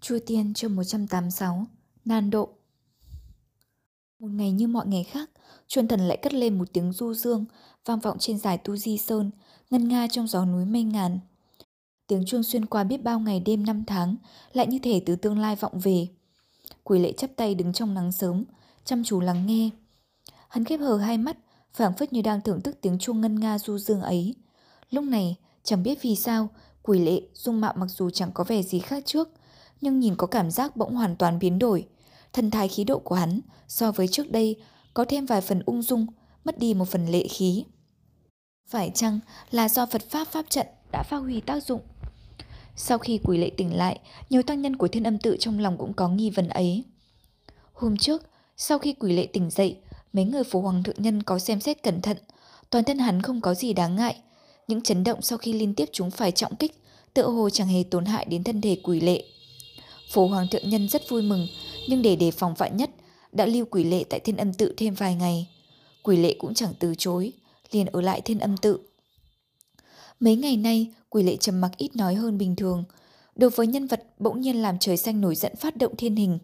Chua Tiên chương 186 Nan độ Một ngày như mọi ngày khác, chuông thần lại cất lên một tiếng du dương, vang vọng trên dải Tu Di Sơn, ngân nga trong gió núi mây ngàn. Tiếng chuông xuyên qua biết bao ngày đêm năm tháng, lại như thể từ tương lai vọng về. Quỷ lệ chắp tay đứng trong nắng sớm, chăm chú lắng nghe. Hắn khép hờ hai mắt, phảng phất như đang thưởng thức tiếng chuông ngân nga du dương ấy. Lúc này, chẳng biết vì sao, quỷ lệ dung mạo mặc dù chẳng có vẻ gì khác trước, nhưng nhìn có cảm giác bỗng hoàn toàn biến đổi. Thần thái khí độ của hắn so với trước đây có thêm vài phần ung dung, mất đi một phần lệ khí. Phải chăng là do Phật Pháp Pháp trận đã phát huy tác dụng? Sau khi quỷ lệ tỉnh lại, nhiều tăng nhân của thiên âm tự trong lòng cũng có nghi vấn ấy. Hôm trước, sau khi quỷ lệ tỉnh dậy, mấy người phù hoàng thượng nhân có xem xét cẩn thận, toàn thân hắn không có gì đáng ngại. Những chấn động sau khi liên tiếp chúng phải trọng kích, tựa hồ chẳng hề tổn hại đến thân thể quỷ lệ. Phổ hoàng thượng nhân rất vui mừng, nhưng để đề phòng vạn nhất, đã lưu quỷ lệ tại thiên âm tự thêm vài ngày. Quỷ lệ cũng chẳng từ chối, liền ở lại thiên âm tự. Mấy ngày nay, quỷ lệ trầm mặc ít nói hơn bình thường. Đối với nhân vật bỗng nhiên làm trời xanh nổi giận phát động thiên hình,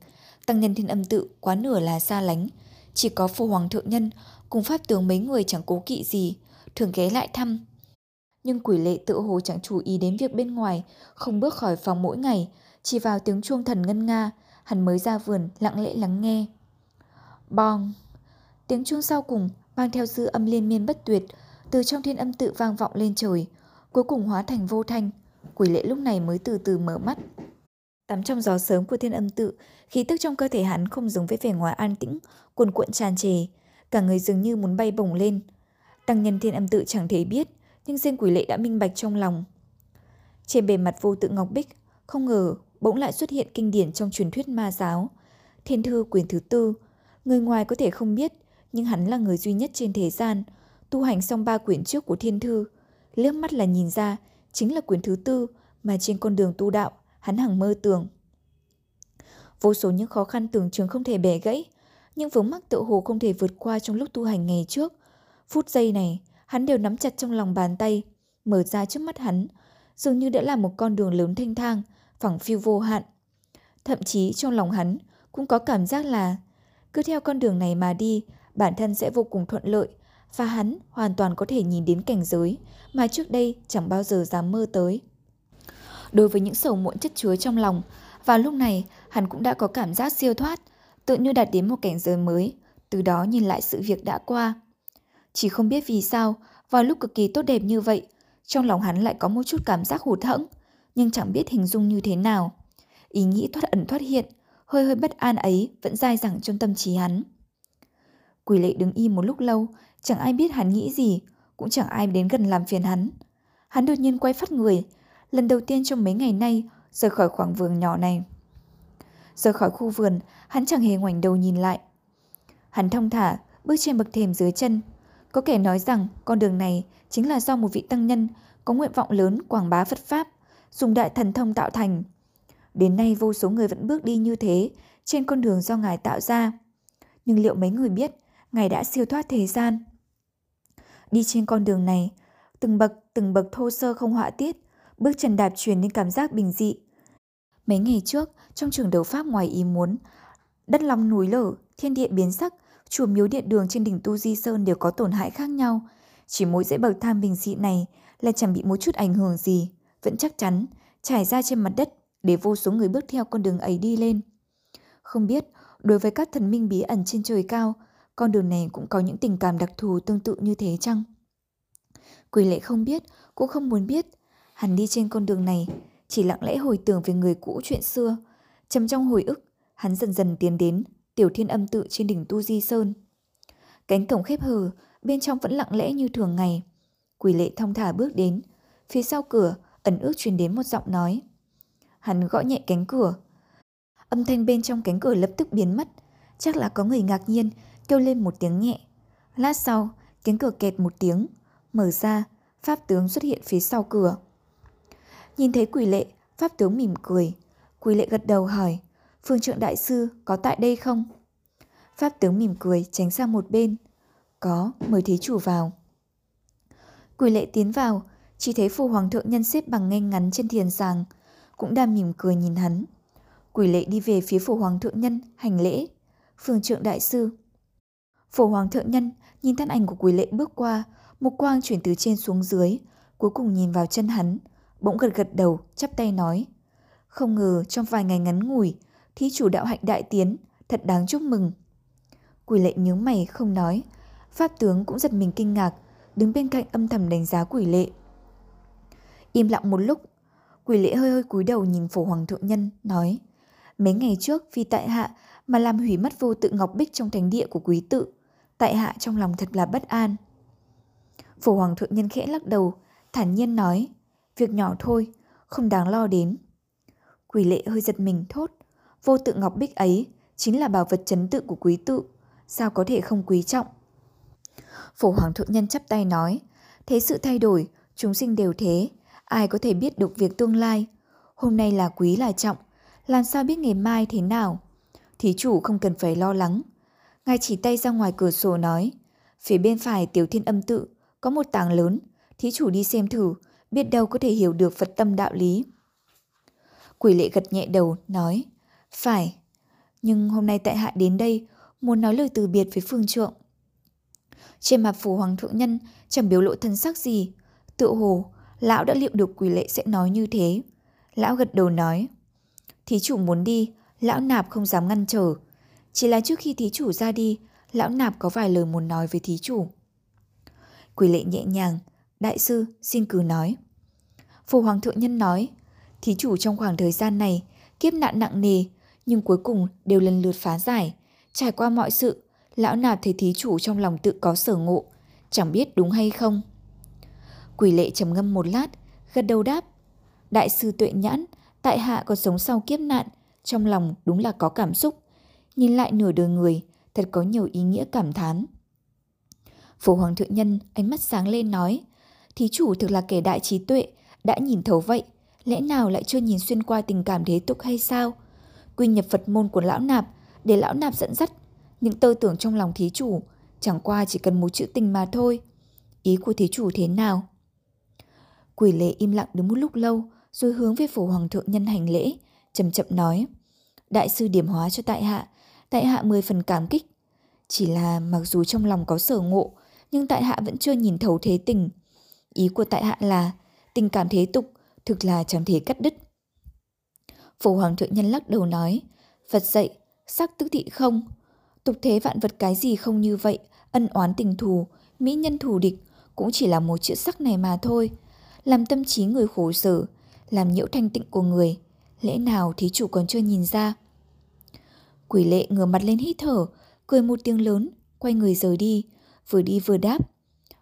tăng nhân thiên âm tự quá nửa là xa lánh. Chỉ có phù hoàng thượng nhân cùng pháp tướng mấy người chẳng cố kỵ gì, thường ghé lại thăm. Nhưng quỷ lệ tự hồ chẳng chú ý đến việc bên ngoài, không bước khỏi phòng mỗi ngày, chỉ vào tiếng chuông thần ngân nga, hắn mới ra vườn lặng lẽ lắng nghe. Bong! Tiếng chuông sau cùng mang theo dư âm liên miên bất tuyệt, từ trong thiên âm tự vang vọng lên trời, cuối cùng hóa thành vô thanh. Quỷ lệ lúc này mới từ từ mở mắt. Tắm trong gió sớm của thiên âm tự, khí tức trong cơ thể hắn không giống với vẻ ngoài an tĩnh, cuồn cuộn tràn trề, cả người dường như muốn bay bổng lên. Tăng nhân thiên âm tự chẳng thể biết, nhưng riêng quỷ lệ đã minh bạch trong lòng. Trên bề mặt vô tự ngọc bích, không ngờ bỗng lại xuất hiện kinh điển trong truyền thuyết ma giáo. Thiên thư quyển thứ tư, người ngoài có thể không biết, nhưng hắn là người duy nhất trên thế gian, tu hành xong ba quyển trước của thiên thư. Liếc mắt là nhìn ra, chính là quyển thứ tư mà trên con đường tu đạo, hắn hằng mơ tưởng. Vô số những khó khăn tưởng chừng không thể bẻ gãy, nhưng vướng mắc tự hồ không thể vượt qua trong lúc tu hành ngày trước. Phút giây này, hắn đều nắm chặt trong lòng bàn tay, mở ra trước mắt hắn, dường như đã là một con đường lớn thanh thang, phẳng phiu vô hạn. Thậm chí trong lòng hắn cũng có cảm giác là cứ theo con đường này mà đi, bản thân sẽ vô cùng thuận lợi và hắn hoàn toàn có thể nhìn đến cảnh giới mà trước đây chẳng bao giờ dám mơ tới. Đối với những sầu muộn chất chứa trong lòng, vào lúc này hắn cũng đã có cảm giác siêu thoát, tự như đạt đến một cảnh giới mới, từ đó nhìn lại sự việc đã qua. Chỉ không biết vì sao, vào lúc cực kỳ tốt đẹp như vậy, trong lòng hắn lại có một chút cảm giác hụt hẫng, nhưng chẳng biết hình dung như thế nào. Ý nghĩ thoát ẩn thoát hiện, hơi hơi bất an ấy vẫn dai dẳng trong tâm trí hắn. Quỷ lệ đứng im một lúc lâu, chẳng ai biết hắn nghĩ gì, cũng chẳng ai đến gần làm phiền hắn. Hắn đột nhiên quay phát người, lần đầu tiên trong mấy ngày nay rời khỏi khoảng vườn nhỏ này. Rời khỏi khu vườn, hắn chẳng hề ngoảnh đầu nhìn lại. Hắn thông thả, bước trên bậc thềm dưới chân. Có kẻ nói rằng con đường này chính là do một vị tăng nhân có nguyện vọng lớn quảng bá Phật Pháp, dùng đại thần thông tạo thành. Đến nay vô số người vẫn bước đi như thế trên con đường do Ngài tạo ra. Nhưng liệu mấy người biết Ngài đã siêu thoát thế gian? Đi trên con đường này, từng bậc từng bậc thô sơ không họa tiết, bước chân đạp truyền đến cảm giác bình dị. Mấy ngày trước, trong trường đấu pháp ngoài ý muốn, đất lòng núi lở, thiên địa biến sắc, chùa miếu điện đường trên đỉnh Tu Di Sơn đều có tổn hại khác nhau. Chỉ mỗi dãy bậc thang bình dị này là chẳng bị một chút ảnh hưởng gì, vẫn chắc chắn, trải ra trên mặt đất để vô số người bước theo con đường ấy đi lên. Không biết, đối với các thần minh bí ẩn trên trời cao, con đường này cũng có những tình cảm đặc thù tương tự như thế chăng? Quỷ lệ không biết, cũng không muốn biết. Hắn đi trên con đường này, chỉ lặng lẽ hồi tưởng về người cũ chuyện xưa. chầm trong hồi ức, hắn dần dần tiến đến tiểu thiên âm tự trên đỉnh Tu Di Sơn. Cánh cổng khép hờ, bên trong vẫn lặng lẽ như thường ngày. Quỷ lệ thong thả bước đến. Phía sau cửa, ẩn ước truyền đến một giọng nói. Hắn gõ nhẹ cánh cửa. Âm thanh bên trong cánh cửa lập tức biến mất. Chắc là có người ngạc nhiên, kêu lên một tiếng nhẹ. Lát sau, cánh cửa kẹt một tiếng. Mở ra, Pháp tướng xuất hiện phía sau cửa. Nhìn thấy quỷ lệ, Pháp tướng mỉm cười. Quỷ lệ gật đầu hỏi, Phương trượng đại sư có tại đây không? Pháp tướng mỉm cười tránh sang một bên. Có, mời thí chủ vào. Quỷ lệ tiến vào, chỉ thấy phù hoàng thượng nhân xếp bằng ngay ngắn trên thiền sàng, cũng đang mỉm cười nhìn hắn. Quỷ lệ đi về phía phổ hoàng thượng nhân, hành lễ. Phương trượng đại sư. Phổ hoàng thượng nhân nhìn thân ảnh của quỷ lệ bước qua, một quang chuyển từ trên xuống dưới, cuối cùng nhìn vào chân hắn, bỗng gật gật đầu, chắp tay nói. Không ngờ trong vài ngày ngắn ngủi, thí chủ đạo hạnh đại tiến, thật đáng chúc mừng. Quỷ lệ nhớ mày không nói, pháp tướng cũng giật mình kinh ngạc, đứng bên cạnh âm thầm đánh giá quỷ lệ. Im lặng một lúc, quỷ lệ hơi hơi cúi đầu nhìn phổ hoàng thượng nhân, nói Mấy ngày trước vì tại hạ mà làm hủy mất vô tự ngọc bích trong thánh địa của quý tự, tại hạ trong lòng thật là bất an. Phổ hoàng thượng nhân khẽ lắc đầu, thản nhiên nói Việc nhỏ thôi, không đáng lo đến. Quỷ lệ hơi giật mình thốt, vô tự ngọc bích ấy chính là bảo vật chấn tự của quý tự, sao có thể không quý trọng. Phổ hoàng thượng nhân chắp tay nói, thế sự thay đổi, chúng sinh đều thế, ai có thể biết được việc tương lai. Hôm nay là quý là trọng, làm sao biết ngày mai thế nào. Thí chủ không cần phải lo lắng. Ngài chỉ tay ra ngoài cửa sổ nói, phía bên phải tiểu thiên âm tự, có một tàng lớn, thí chủ đi xem thử, biết đâu có thể hiểu được Phật tâm đạo lý. Quỷ lệ gật nhẹ đầu, nói, phải, nhưng hôm nay tại hạ đến đây, muốn nói lời từ biệt với phương trượng. Trên mặt phủ hoàng thượng nhân chẳng biểu lộ thân sắc gì, tự hồ, lão đã liệu được quỷ lệ sẽ nói như thế. Lão gật đầu nói, thí chủ muốn đi, lão nạp không dám ngăn trở. Chỉ là trước khi thí chủ ra đi, lão nạp có vài lời muốn nói với thí chủ. Quỷ lệ nhẹ nhàng, đại sư xin cứ nói. Phù Hoàng Thượng Nhân nói, thí chủ trong khoảng thời gian này, kiếp nạn nặng nề, nhưng cuối cùng đều lần lượt phá giải. Trải qua mọi sự, lão nạp thấy thí chủ trong lòng tự có sở ngộ, chẳng biết đúng hay không. Quỷ lệ trầm ngâm một lát, gật đầu đáp. Đại sư tuệ nhãn, tại hạ có sống sau kiếp nạn, trong lòng đúng là có cảm xúc. Nhìn lại nửa đời người, thật có nhiều ý nghĩa cảm thán. Phổ Hoàng Thượng Nhân ánh mắt sáng lên nói, thí chủ thực là kẻ đại trí tuệ, đã nhìn thấu vậy, lẽ nào lại chưa nhìn xuyên qua tình cảm thế tục hay sao? Quy nhập Phật môn của lão nạp, để lão nạp dẫn dắt, những tơ tưởng trong lòng thí chủ, chẳng qua chỉ cần một chữ tình mà thôi. Ý của thí chủ thế nào? Quỷ lệ im lặng đứng một lúc lâu, rồi hướng về phủ hoàng thượng nhân hành lễ, chậm chậm nói. Đại sư điểm hóa cho tại hạ, tại hạ mười phần cảm kích. Chỉ là mặc dù trong lòng có sở ngộ, nhưng tại hạ vẫn chưa nhìn thấu thế tình. Ý của tại hạ là tình cảm thế tục thực là chẳng thể cắt đứt. Phổ Hoàng Thượng Nhân lắc đầu nói, Phật dạy, sắc tức thị không. Tục thế vạn vật cái gì không như vậy, ân oán tình thù, mỹ nhân thù địch, cũng chỉ là một chữ sắc này mà thôi. Làm tâm trí người khổ sở, làm nhiễu thanh tịnh của người, lẽ nào thí chủ còn chưa nhìn ra. Quỷ lệ ngửa mặt lên hít thở, cười một tiếng lớn, quay người rời đi, vừa đi vừa đáp.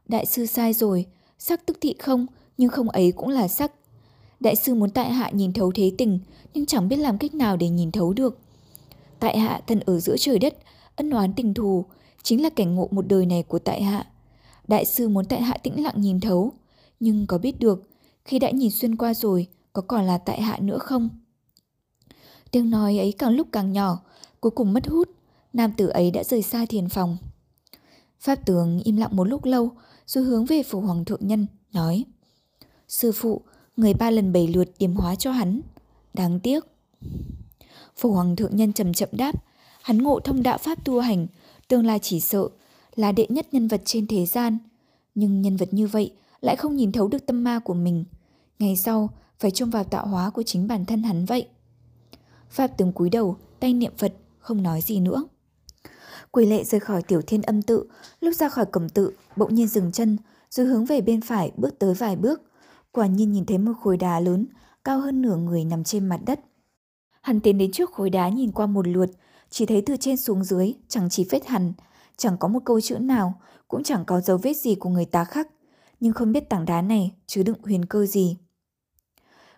Đại sư sai rồi, sắc tức thị không, nhưng không ấy cũng là sắc. Đại sư muốn tại hạ nhìn thấu thế tình, nhưng chẳng biết làm cách nào để nhìn thấu được. Tại hạ thân ở giữa trời đất, ân oán tình thù, chính là cảnh ngộ một đời này của tại hạ. Đại sư muốn tại hạ tĩnh lặng nhìn thấu, nhưng có biết được, khi đã nhìn xuyên qua rồi, có còn là tại hạ nữa không? Tiếng nói ấy càng lúc càng nhỏ, cuối cùng mất hút, nam tử ấy đã rời xa thiền phòng. Pháp tướng im lặng một lúc lâu, rồi hướng về phủ hoàng thượng nhân, nói Sư phụ, người ba lần bảy lượt điểm hóa cho hắn. Đáng tiếc. Phủ hoàng thượng nhân chậm chậm đáp, hắn ngộ thông đạo pháp tu hành, tương lai chỉ sợ là đệ nhất nhân vật trên thế gian. Nhưng nhân vật như vậy lại không nhìn thấu được tâm ma của mình. Ngày sau, phải trông vào tạo hóa của chính bản thân hắn vậy. Pháp tướng cúi đầu, tay niệm Phật, không nói gì nữa. Quỷ lệ rời khỏi tiểu thiên âm tự, lúc ra khỏi cổng tự, bỗng nhiên dừng chân, rồi hướng về bên phải bước tới vài bước. Quả nhiên nhìn thấy một khối đá lớn, cao hơn nửa người nằm trên mặt đất. Hắn tiến đến trước khối đá nhìn qua một lượt, chỉ thấy từ trên xuống dưới, chẳng chỉ vết hằn, chẳng có một câu chữ nào, cũng chẳng có dấu vết gì của người ta khắc, nhưng không biết tảng đá này chứa đựng huyền cơ gì.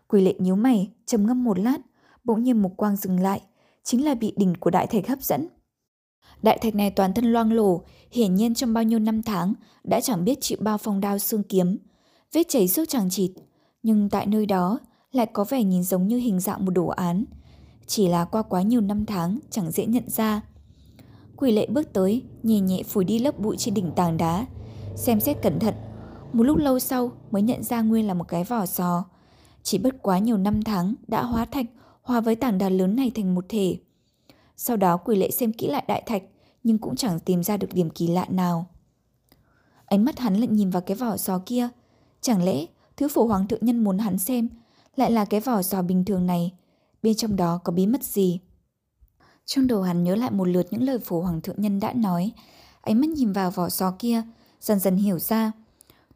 Quỷ lệ nhíu mày, trầm ngâm một lát, bỗng nhiên một quang dừng lại, chính là bị đỉnh của đại thạch hấp dẫn. Đại thạch này toàn thân loang lổ, hiển nhiên trong bao nhiêu năm tháng đã chẳng biết chịu bao phong đao xương kiếm, vết chảy xước chẳng chịt, nhưng tại nơi đó lại có vẻ nhìn giống như hình dạng một đồ án. Chỉ là qua quá nhiều năm tháng chẳng dễ nhận ra. Quỷ lệ bước tới, nhẹ nhẹ phủi đi lớp bụi trên đỉnh tảng đá, xem xét cẩn thận. Một lúc lâu sau mới nhận ra nguyên là một cái vỏ sò. Chỉ bất quá nhiều năm tháng đã hóa thạch hòa với tảng đá lớn này thành một thể. Sau đó quỷ lệ xem kỹ lại đại thạch, nhưng cũng chẳng tìm ra được điểm kỳ lạ nào. Ánh mắt hắn lại nhìn vào cái vỏ sò kia. Chẳng lẽ thứ phổ hoàng thượng nhân muốn hắn xem lại là cái vỏ sò bình thường này? Bên trong đó có bí mật gì? Trong đầu hắn nhớ lại một lượt những lời phổ hoàng thượng nhân đã nói. Ánh mắt nhìn vào vỏ sò kia, dần dần hiểu ra.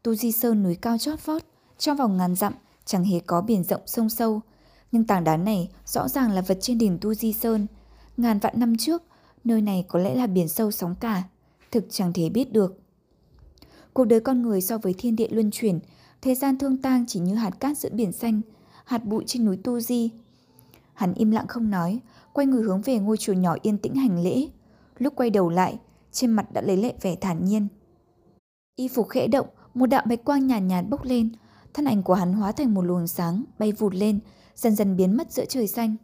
Tu Di Sơn núi cao chót vót, trong vòng ngàn dặm chẳng hề có biển rộng sông sâu. Nhưng tảng đá này rõ ràng là vật trên đỉnh Tu Di Sơn. Ngàn vạn năm trước, nơi này có lẽ là biển sâu sóng cả. Thực chẳng thể biết được. Cuộc đời con người so với thiên địa luân chuyển, thế gian thương tang chỉ như hạt cát giữa biển xanh, hạt bụi trên núi Tu Di. Hắn im lặng không nói, quay người hướng về ngôi chùa nhỏ yên tĩnh hành lễ. Lúc quay đầu lại, trên mặt đã lấy lệ vẻ thản nhiên. Y phục khẽ động, một đạo bạch quang nhàn nhạt, nhạt bốc lên, thân ảnh của hắn hóa thành một luồng sáng, bay vụt lên, dần dần biến mất giữa trời xanh.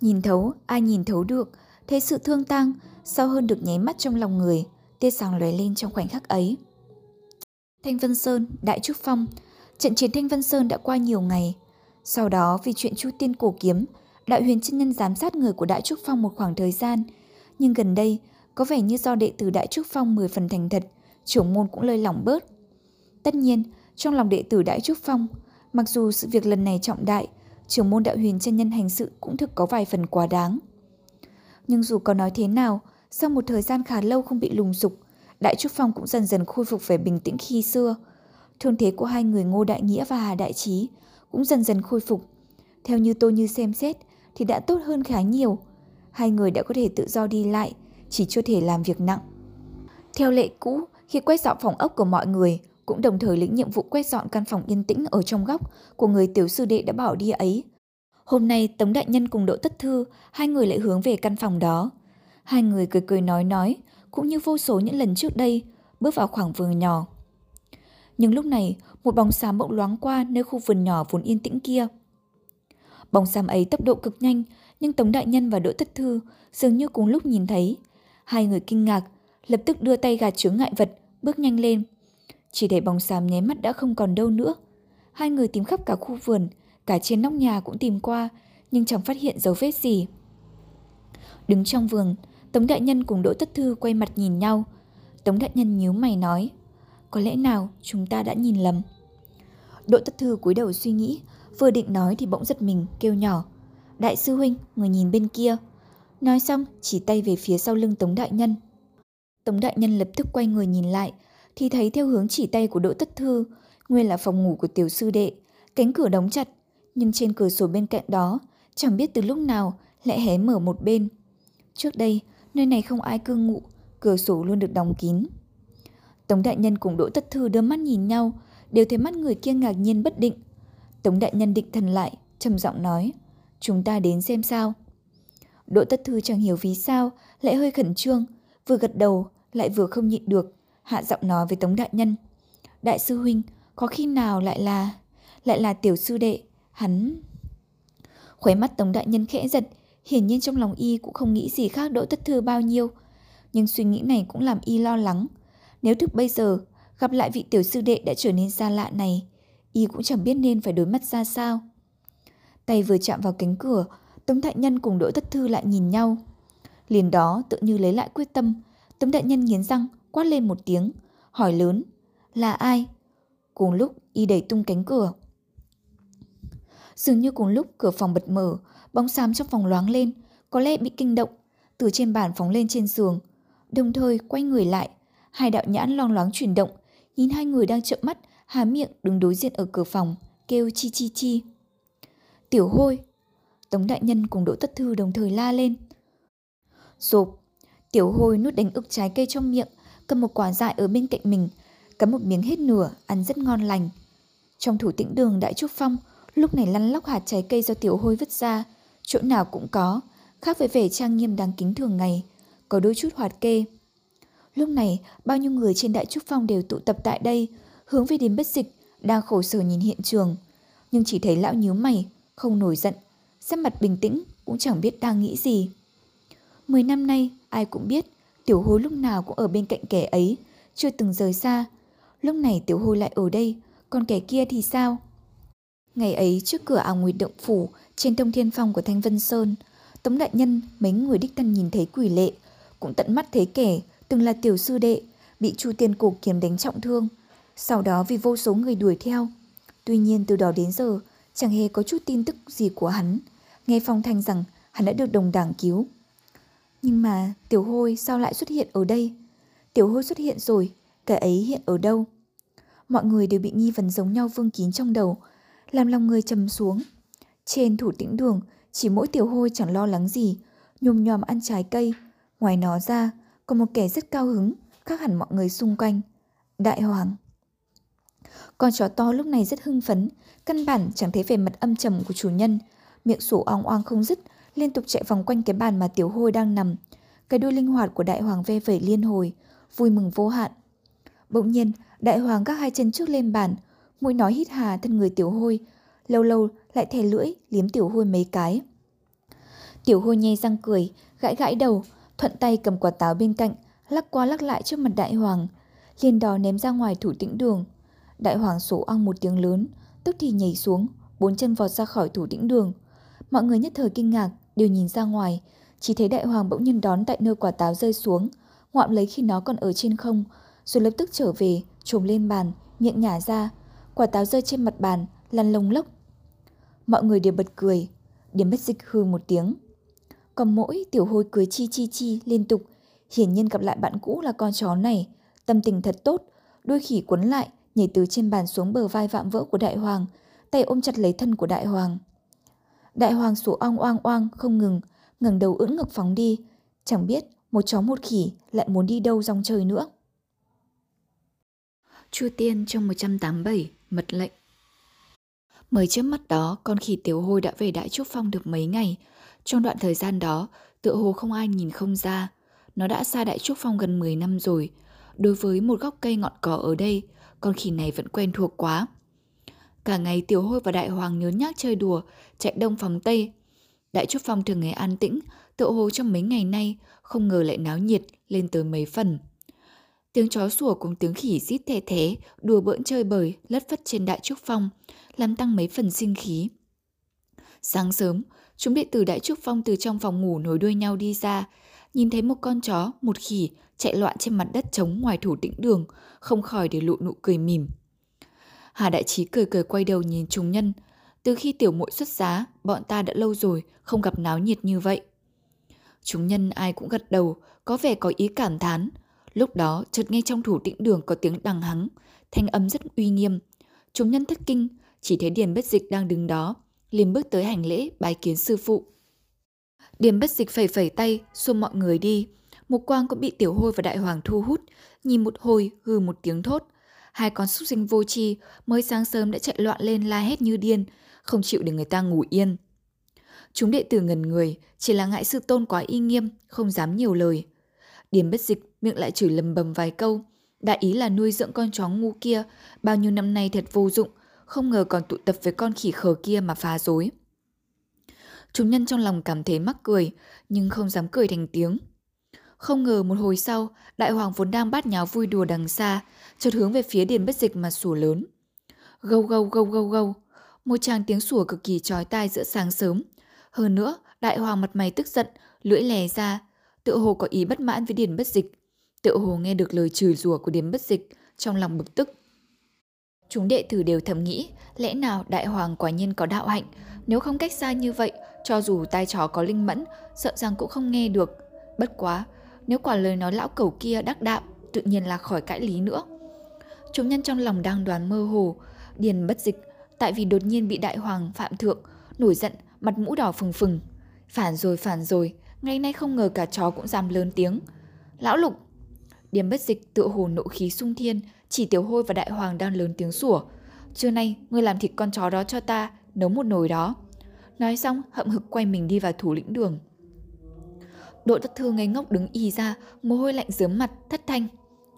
Nhìn thấu, ai nhìn thấu được, Thế sự thương tang, sau hơn được nháy mắt trong lòng người, tia sáng lóe lên trong khoảnh khắc ấy. Thanh Vân Sơn, Đại Trúc Phong, trận chiến Thanh Vân Sơn đã qua nhiều ngày. Sau đó vì chuyện Chu Tiên cổ kiếm, Đại Huyền chân nhân giám sát người của Đại Trúc Phong một khoảng thời gian, nhưng gần đây có vẻ như do đệ tử Đại Trúc Phong 10 phần thành thật, trưởng môn cũng lơi lỏng bớt. Tất nhiên, trong lòng đệ tử Đại Trúc Phong, mặc dù sự việc lần này trọng đại, trưởng môn đạo Huyền chân nhân hành sự cũng thực có vài phần quá đáng. Nhưng dù có nói thế nào, sau một thời gian khá lâu không bị lùng dục, Đại Trúc Phong cũng dần dần khôi phục về bình tĩnh khi xưa. Thương thế của hai người Ngô Đại Nghĩa và Hà Đại Trí cũng dần dần khôi phục. Theo như tôi như xem xét thì đã tốt hơn khá nhiều. Hai người đã có thể tự do đi lại, chỉ chưa thể làm việc nặng. Theo lệ cũ, khi quét dọn phòng ốc của mọi người, cũng đồng thời lĩnh nhiệm vụ quét dọn căn phòng yên tĩnh ở trong góc của người tiểu sư đệ đã bỏ đi ấy. Hôm nay Tống Đại Nhân cùng Đỗ Tất Thư, hai người lại hướng về căn phòng đó. Hai người cười cười nói nói, cũng như vô số những lần trước đây, bước vào khoảng vườn nhỏ. Nhưng lúc này, một bóng xám bỗng loáng qua nơi khu vườn nhỏ vốn yên tĩnh kia. Bóng xám ấy tốc độ cực nhanh, nhưng Tống Đại Nhân và Đỗ Tất Thư dường như cùng lúc nhìn thấy. Hai người kinh ngạc, lập tức đưa tay gạt chướng ngại vật, bước nhanh lên. Chỉ để bóng xám nháy mắt đã không còn đâu nữa. Hai người tìm khắp cả khu vườn, cả trên nóc nhà cũng tìm qua, nhưng chẳng phát hiện dấu vết gì. Đứng trong vườn, Tống Đại Nhân cùng Đỗ Tất Thư quay mặt nhìn nhau. Tống Đại Nhân nhíu mày nói, có lẽ nào chúng ta đã nhìn lầm. Đỗ Tất Thư cúi đầu suy nghĩ, vừa định nói thì bỗng giật mình, kêu nhỏ. Đại sư huynh, người nhìn bên kia. Nói xong, chỉ tay về phía sau lưng Tống Đại Nhân. Tống Đại Nhân lập tức quay người nhìn lại, thì thấy theo hướng chỉ tay của Đỗ Tất Thư, nguyên là phòng ngủ của tiểu sư đệ, cánh cửa đóng chặt, nhưng trên cửa sổ bên cạnh đó, chẳng biết từ lúc nào lại hé mở một bên. Trước đây, nơi này không ai cư ngụ, cửa sổ luôn được đóng kín. Tống đại nhân cùng Đỗ Tất Thư đưa mắt nhìn nhau, đều thấy mắt người kia ngạc nhiên bất định. Tống đại nhân định thần lại, trầm giọng nói, chúng ta đến xem sao. Đỗ Tất Thư chẳng hiểu vì sao, lại hơi khẩn trương, vừa gật đầu, lại vừa không nhịn được, hạ giọng nói với Tống đại nhân. Đại sư huynh, có khi nào lại là... lại là tiểu sư đệ, hắn... Khóe mắt Tống đại nhân khẽ giật, hiển nhiên trong lòng y cũng không nghĩ gì khác Đỗ Tất Thư bao nhiêu. Nhưng suy nghĩ này cũng làm y lo lắng. Nếu thực bây giờ gặp lại vị tiểu sư đệ đã trở nên xa lạ này, y cũng chẳng biết nên phải đối mặt ra sao. Tay vừa chạm vào cánh cửa, Tống Đại Nhân cùng Đỗ Tất Thư lại nhìn nhau. Liền đó tự như lấy lại quyết tâm, Tống Đại Nhân nghiến răng, quát lên một tiếng, hỏi lớn, là ai? Cùng lúc y đẩy tung cánh cửa. Dường như cùng lúc cửa phòng bật mở, bóng xám trong phòng loáng lên, có lẽ bị kinh động, từ trên bàn phóng lên trên giường. Đồng thời quay người lại, hai đạo nhãn loang loáng chuyển động, nhìn hai người đang trợn mắt, há miệng đứng đối diện ở cửa phòng, kêu chi chi chi. Tiểu hôi! Tống đại nhân cùng Đỗ Tất Thư đồng thời la lên. Rộp! Tiểu hôi nút đánh ức trái cây trong miệng, cầm một quả dại ở bên cạnh mình, cắm một miếng hết nửa, ăn rất ngon lành. Trong thủ tĩnh đường Đại Trúc Phong, lúc này lăn lóc hạt trái cây do tiểu hôi vứt ra, chỗ nào cũng có, khác với vẻ trang nghiêm đáng kính thường ngày, có đôi chút hoạt kê. Lúc này, bao nhiêu người trên Đại Trúc Phong đều tụ tập tại đây, hướng về đến bất dịch, đang khổ sở nhìn hiện trường. Nhưng chỉ thấy lão nhíu mày, không nổi giận, sắc mặt bình tĩnh, cũng chẳng biết đang nghĩ gì. Mười năm nay, ai cũng biết, tiểu hối lúc nào cũng ở bên cạnh kẻ ấy, chưa từng rời xa. Lúc này tiểu hôi lại ở đây, còn kẻ kia thì sao? Ngày ấy trước cửa ảo nguyệt động phủ trên thông thiên phong của Thanh Vân Sơn, Tống Đại Nhân mấy người đích thân nhìn thấy quỷ lệ, cũng tận mắt thấy kẻ từng là tiểu sư đệ, bị Chu Tiên Cổ kiếm đánh trọng thương. Sau đó vì vô số người đuổi theo. Tuy nhiên từ đó đến giờ, chẳng hề có chút tin tức gì của hắn. Nghe phong thanh rằng hắn đã được đồng đảng cứu. Nhưng mà tiểu hôi sao lại xuất hiện ở đây? Tiểu hôi xuất hiện rồi, cái ấy hiện ở đâu? Mọi người đều bị nghi vấn giống nhau vương kín trong đầu, làm lòng người trầm xuống. Trên thủ tĩnh đường, chỉ mỗi tiểu hôi chẳng lo lắng gì, nhùm nhòm ăn trái cây. Ngoài nó ra, còn một kẻ rất cao hứng, khác hẳn mọi người xung quanh. Đại Hoàng Con chó to lúc này rất hưng phấn, căn bản chẳng thấy vẻ mặt âm trầm của chủ nhân. Miệng sủa ong oang không dứt, liên tục chạy vòng quanh cái bàn mà tiểu hôi đang nằm. Cái đuôi linh hoạt của đại hoàng ve vẩy liên hồi, vui mừng vô hạn. Bỗng nhiên, đại hoàng gác hai chân trước lên bàn, mũi nói hít hà thân người tiểu hôi, lâu lâu lại thè lưỡi liếm tiểu hôi mấy cái. Tiểu hôi nhe răng cười, gãi gãi đầu, thuận tay cầm quả táo bên cạnh, lắc qua lắc lại trước mặt đại hoàng, liền đó ném ra ngoài thủ tĩnh đường. Đại hoàng sổ ăn một tiếng lớn, tức thì nhảy xuống, bốn chân vọt ra khỏi thủ tĩnh đường. Mọi người nhất thời kinh ngạc, đều nhìn ra ngoài, chỉ thấy đại hoàng bỗng nhiên đón tại nơi quả táo rơi xuống, ngoạm lấy khi nó còn ở trên không, rồi lập tức trở về, trồm lên bàn, miệng nhả ra, quả táo rơi trên mặt bàn, lăn lông lốc. Mọi người đều bật cười, điểm bất dịch hư một tiếng. Còn mỗi tiểu hôi cười chi chi chi liên tục, hiển nhiên gặp lại bạn cũ là con chó này, tâm tình thật tốt, đôi khỉ quấn lại, nhảy từ trên bàn xuống bờ vai vạm vỡ của đại hoàng, tay ôm chặt lấy thân của đại hoàng. Đại hoàng sủa oang oang oang không ngừng, ngẩng đầu ưỡn ngực phóng đi, chẳng biết một chó một khỉ lại muốn đi đâu dòng trời nữa. Chu Tiên trong 187 mật lệnh Mới trước mắt đó, con khỉ tiểu hôi đã về Đại Trúc Phong được mấy ngày. Trong đoạn thời gian đó, tựa hồ không ai nhìn không ra. Nó đã xa Đại Trúc Phong gần 10 năm rồi. Đối với một góc cây ngọn cỏ ở đây, con khỉ này vẫn quen thuộc quá. Cả ngày tiểu hôi và đại hoàng nhớ nhác chơi đùa, chạy đông phòng tây. Đại Trúc Phong thường ngày an tĩnh, tựa hồ trong mấy ngày nay, không ngờ lại náo nhiệt lên tới mấy phần. Tiếng chó sủa cùng tiếng khỉ rít thè thế, đùa bỡn chơi bời, lất phất trên Đại Trúc Phong, làm tăng mấy phần sinh khí. Sáng sớm, chúng đệ tử Đại Trúc Phong từ trong phòng ngủ nối đuôi nhau đi ra, nhìn thấy một con chó, một khỉ chạy loạn trên mặt đất trống ngoài thủ tĩnh đường, không khỏi để lộ nụ cười mỉm. Hà Đại Trí cười cười quay đầu nhìn chúng nhân. Từ khi tiểu muội xuất giá, bọn ta đã lâu rồi không gặp náo nhiệt như vậy. Chúng nhân ai cũng gật đầu, có vẻ có ý cảm thán. Lúc đó, chợt nghe trong thủ tĩnh đường có tiếng đằng hắng, thanh âm rất uy nghiêm. Chúng nhân thất kinh, chỉ thấy Điền Bất Dịch đang đứng đó, liền bước tới hành lễ bái kiến sư phụ. Điền Bất Dịch phẩy phẩy tay, xua mọi người đi. Mục quang cũng bị tiểu hôi và đại hoàng thu hút, nhìn một hồi hừ một tiếng thốt. Hai con súc sinh vô tri mới sáng sớm đã chạy loạn lên la hét như điên, không chịu để người ta ngủ yên. Chúng đệ tử ngần người, chỉ là ngại sư tôn quá y nghiêm, không dám nhiều lời. Điểm bất dịch miệng lại chửi lầm bầm vài câu. Đại ý là nuôi dưỡng con chó ngu kia, bao nhiêu năm nay thật vô dụng, không ngờ còn tụ tập với con khỉ khờ kia mà phá dối. Chúng nhân trong lòng cảm thấy mắc cười, nhưng không dám cười thành tiếng. Không ngờ một hồi sau, đại hoàng vốn đang bát nháo vui đùa đằng xa, chợt hướng về phía điền bất dịch mà sủa lớn. Gâu gâu gâu gâu gâu, một tràng tiếng sủa cực kỳ trói tai giữa sáng sớm. Hơn nữa, đại hoàng mặt mày tức giận, lưỡi lè ra, tự hồ có ý bất mãn với điền bất dịch. Tự hồ nghe được lời chửi rủa của điền bất dịch, trong lòng bực tức. Chúng đệ tử đều thầm nghĩ, lẽ nào đại hoàng quả nhiên có đạo hạnh, nếu không cách xa như vậy, cho dù tai chó có linh mẫn, sợ rằng cũng không nghe được. Bất quá, nếu quả lời nói lão cẩu kia đắc đạo, tự nhiên là khỏi cãi lý nữa. Chúng nhân trong lòng đang đoán mơ hồ, điền bất dịch, tại vì đột nhiên bị đại hoàng phạm thượng, nổi giận, mặt mũ đỏ phừng phừng. Phản rồi, phản rồi, ngày nay không ngờ cả chó cũng dám lớn tiếng. Lão lục! Điền bất dịch tựa hồ nộ khí sung thiên, chỉ tiểu hôi và đại hoàng đang lớn tiếng sủa. Trưa nay, ngươi làm thịt con chó đó cho ta, nấu một nồi đó. Nói xong, hậm hực quay mình đi vào thủ lĩnh đường. Đỗ tất thư ngây ngốc đứng y ra, mồ hôi lạnh dướm mặt, thất thanh.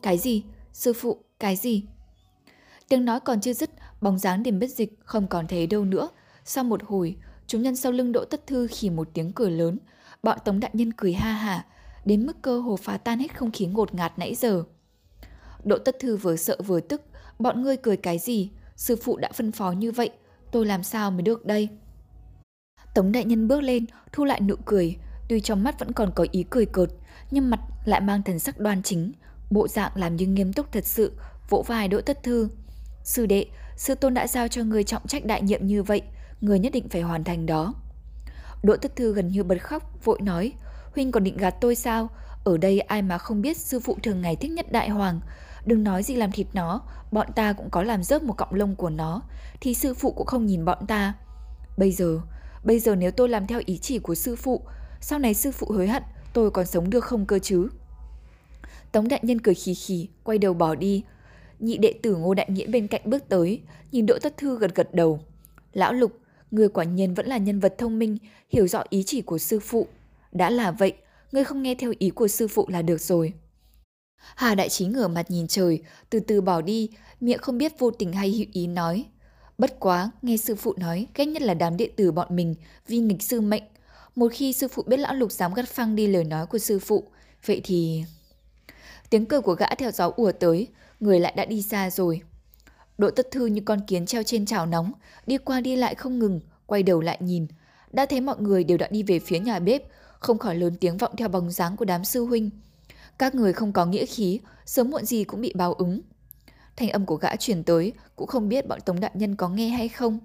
Cái gì? Sư phụ, cái gì? Tiếng nói còn chưa dứt, bóng dáng điểm bất dịch không còn thấy đâu nữa. Sau một hồi, chúng nhân sau lưng Đỗ Tất Thư khỉ một tiếng cười lớn. Bọn Tống Đại Nhân cười ha hả, đến mức cơ hồ phá tan hết không khí ngột ngạt nãy giờ. Đỗ Tất Thư vừa sợ vừa tức, bọn ngươi cười cái gì? Sư phụ đã phân phó như vậy, tôi làm sao mới được đây? Tống đại nhân bước lên, thu lại nụ cười, tuy trong mắt vẫn còn có ý cười cợt, nhưng mặt lại mang thần sắc đoan chính, bộ dạng làm như nghiêm túc thật sự, vỗ vai Đỗ Tất Thư. Sư đệ, sư tôn đã giao cho người trọng trách đại nhiệm như vậy, người nhất định phải hoàn thành đó. Đỗ Tất Thư gần như bật khóc, vội nói, Huynh còn định gạt tôi sao? Ở đây ai mà không biết sư phụ thường ngày thích nhất đại hoàng. Đừng nói gì làm thịt nó, bọn ta cũng có làm rớt một cọng lông của nó, thì sư phụ cũng không nhìn bọn ta. Bây giờ, bây giờ nếu tôi làm theo ý chỉ của sư phụ, sau này sư phụ hối hận, tôi còn sống được không cơ chứ? Tống đại nhân cười khì khì, quay đầu bỏ đi. Nhị đệ tử Ngô Đại Nghĩa bên cạnh bước tới, nhìn Đỗ Tất Thư gật gật đầu. Lão Lục, người quả nhiên vẫn là nhân vật thông minh, hiểu rõ ý chỉ của sư phụ. Đã là vậy, ngươi không nghe theo ý của sư phụ là được rồi. Hà Đại Trí ngửa mặt nhìn trời, từ từ bỏ đi, miệng không biết vô tình hay hữu ý nói. Bất quá, nghe sư phụ nói, ghét nhất là đám đệ tử bọn mình, vì nghịch sư mệnh. Một khi sư phụ biết lão lục dám gắt phăng đi lời nói của sư phụ, vậy thì... Tiếng cười của gã theo gió ùa tới, người lại đã đi xa rồi. Đỗ tất thư như con kiến treo trên chảo nóng, đi qua đi lại không ngừng, quay đầu lại nhìn. Đã thấy mọi người đều đã đi về phía nhà bếp, không khỏi lớn tiếng vọng theo bóng dáng của đám sư huynh. Các người không có nghĩa khí, sớm muộn gì cũng bị báo ứng. Thanh âm của gã truyền tới, cũng không biết bọn Tống Đại Nhân có nghe hay không.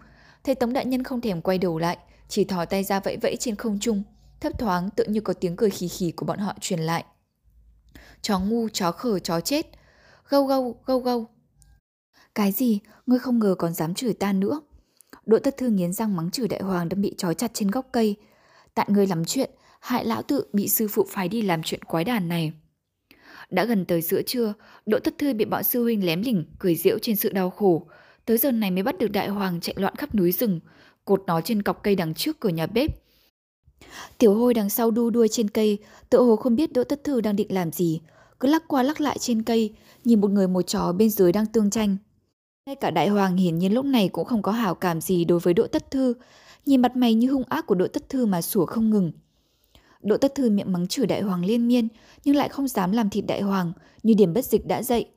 Thấy Tống Đại Nhân không thèm quay đầu lại, chỉ thò tay ra vẫy vẫy trên không trung, thấp thoáng tự như có tiếng cười khì khì của bọn họ truyền lại. Chó ngu, chó khờ, chó chết. Gâu gâu, gâu gâu. Cái gì? Ngươi không ngờ còn dám chửi ta nữa. Đỗ tất thư nghiến răng mắng chửi đại hoàng đang bị trói chặt trên gốc cây. Tại ngươi làm chuyện, hại lão tự bị sư phụ phái đi làm chuyện quái đàn này. Đã gần tới giữa trưa, Đỗ Tất Thư bị bọn sư huynh lém lỉnh, cười giễu trên sự đau khổ. Tới giờ này mới bắt được đại hoàng chạy loạn khắp núi rừng, cột nó trên cọc cây đằng trước cửa nhà bếp. Tiểu hôi đằng sau đu đuôi trên cây, tựa hồ không biết Đỗ Tất Thư đang định làm gì, cứ lắc qua lắc lại trên cây, nhìn một người một chó bên dưới đang tương tranh. Ngay cả đại hoàng hiển nhiên lúc này cũng không có hảo cảm gì đối với Đỗ Tất Thư, nhìn mặt mày như hung ác của Đỗ Tất Thư mà sủa không ngừng. Đỗ Tất Thư miệng mắng chửi đại hoàng liên miên, nhưng lại không dám làm thịt đại hoàng, như điểm bất dịch đã dậy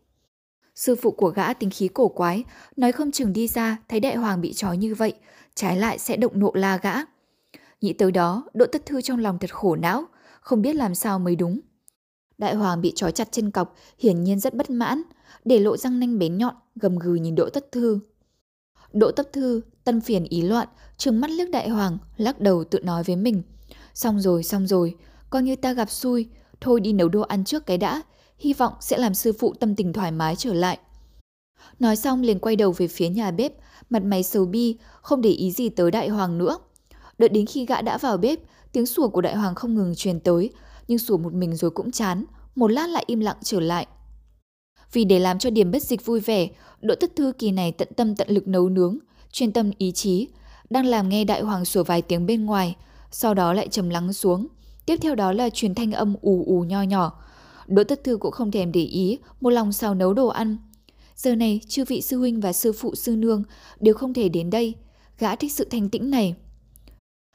Sư phụ của gã tính khí cổ quái, nói không chừng đi ra thấy đại hoàng bị trói như vậy, trái lại sẽ động nộ la gã. Nghĩ tới đó, Đỗ Tất Thư trong lòng thật khổ não, không biết làm sao mới đúng. Đại hoàng bị trói chặt trên cọc, hiển nhiên rất bất mãn, để lộ răng nanh bén nhọn, gầm gừ nhìn Đỗ Tất Thư. Đỗ Tất Thư, tân phiền ý loạn, trừng mắt liếc đại hoàng, lắc đầu tự nói với mình. Xong rồi, xong rồi, coi như ta gặp xui, thôi đi nấu đồ ăn trước cái đã, hy vọng sẽ làm sư phụ tâm tình thoải mái trở lại. Nói xong liền quay đầu về phía nhà bếp, mặt mày sầu bi, không để ý gì tới đại hoàng nữa. Đợi đến khi gã đã vào bếp, tiếng sủa của đại hoàng không ngừng truyền tới, nhưng sủa một mình rồi cũng chán, một lát lại im lặng trở lại. Vì để làm cho điểm bất dịch vui vẻ, Đỗ Tất Thư kỳ này tận tâm tận lực nấu nướng, chuyên tâm ý chí, đang làm nghe đại hoàng sủa vài tiếng bên ngoài, sau đó lại trầm lắng xuống. Tiếp theo đó là truyền thanh âm ù ù nho nhỏ. Đỗ Tất Thư cũng không thèm để ý, một lòng sao nấu đồ ăn. Giờ này, chư vị sư huynh và sư phụ sư nương đều không thể đến đây. Gã thích sự thanh tĩnh này.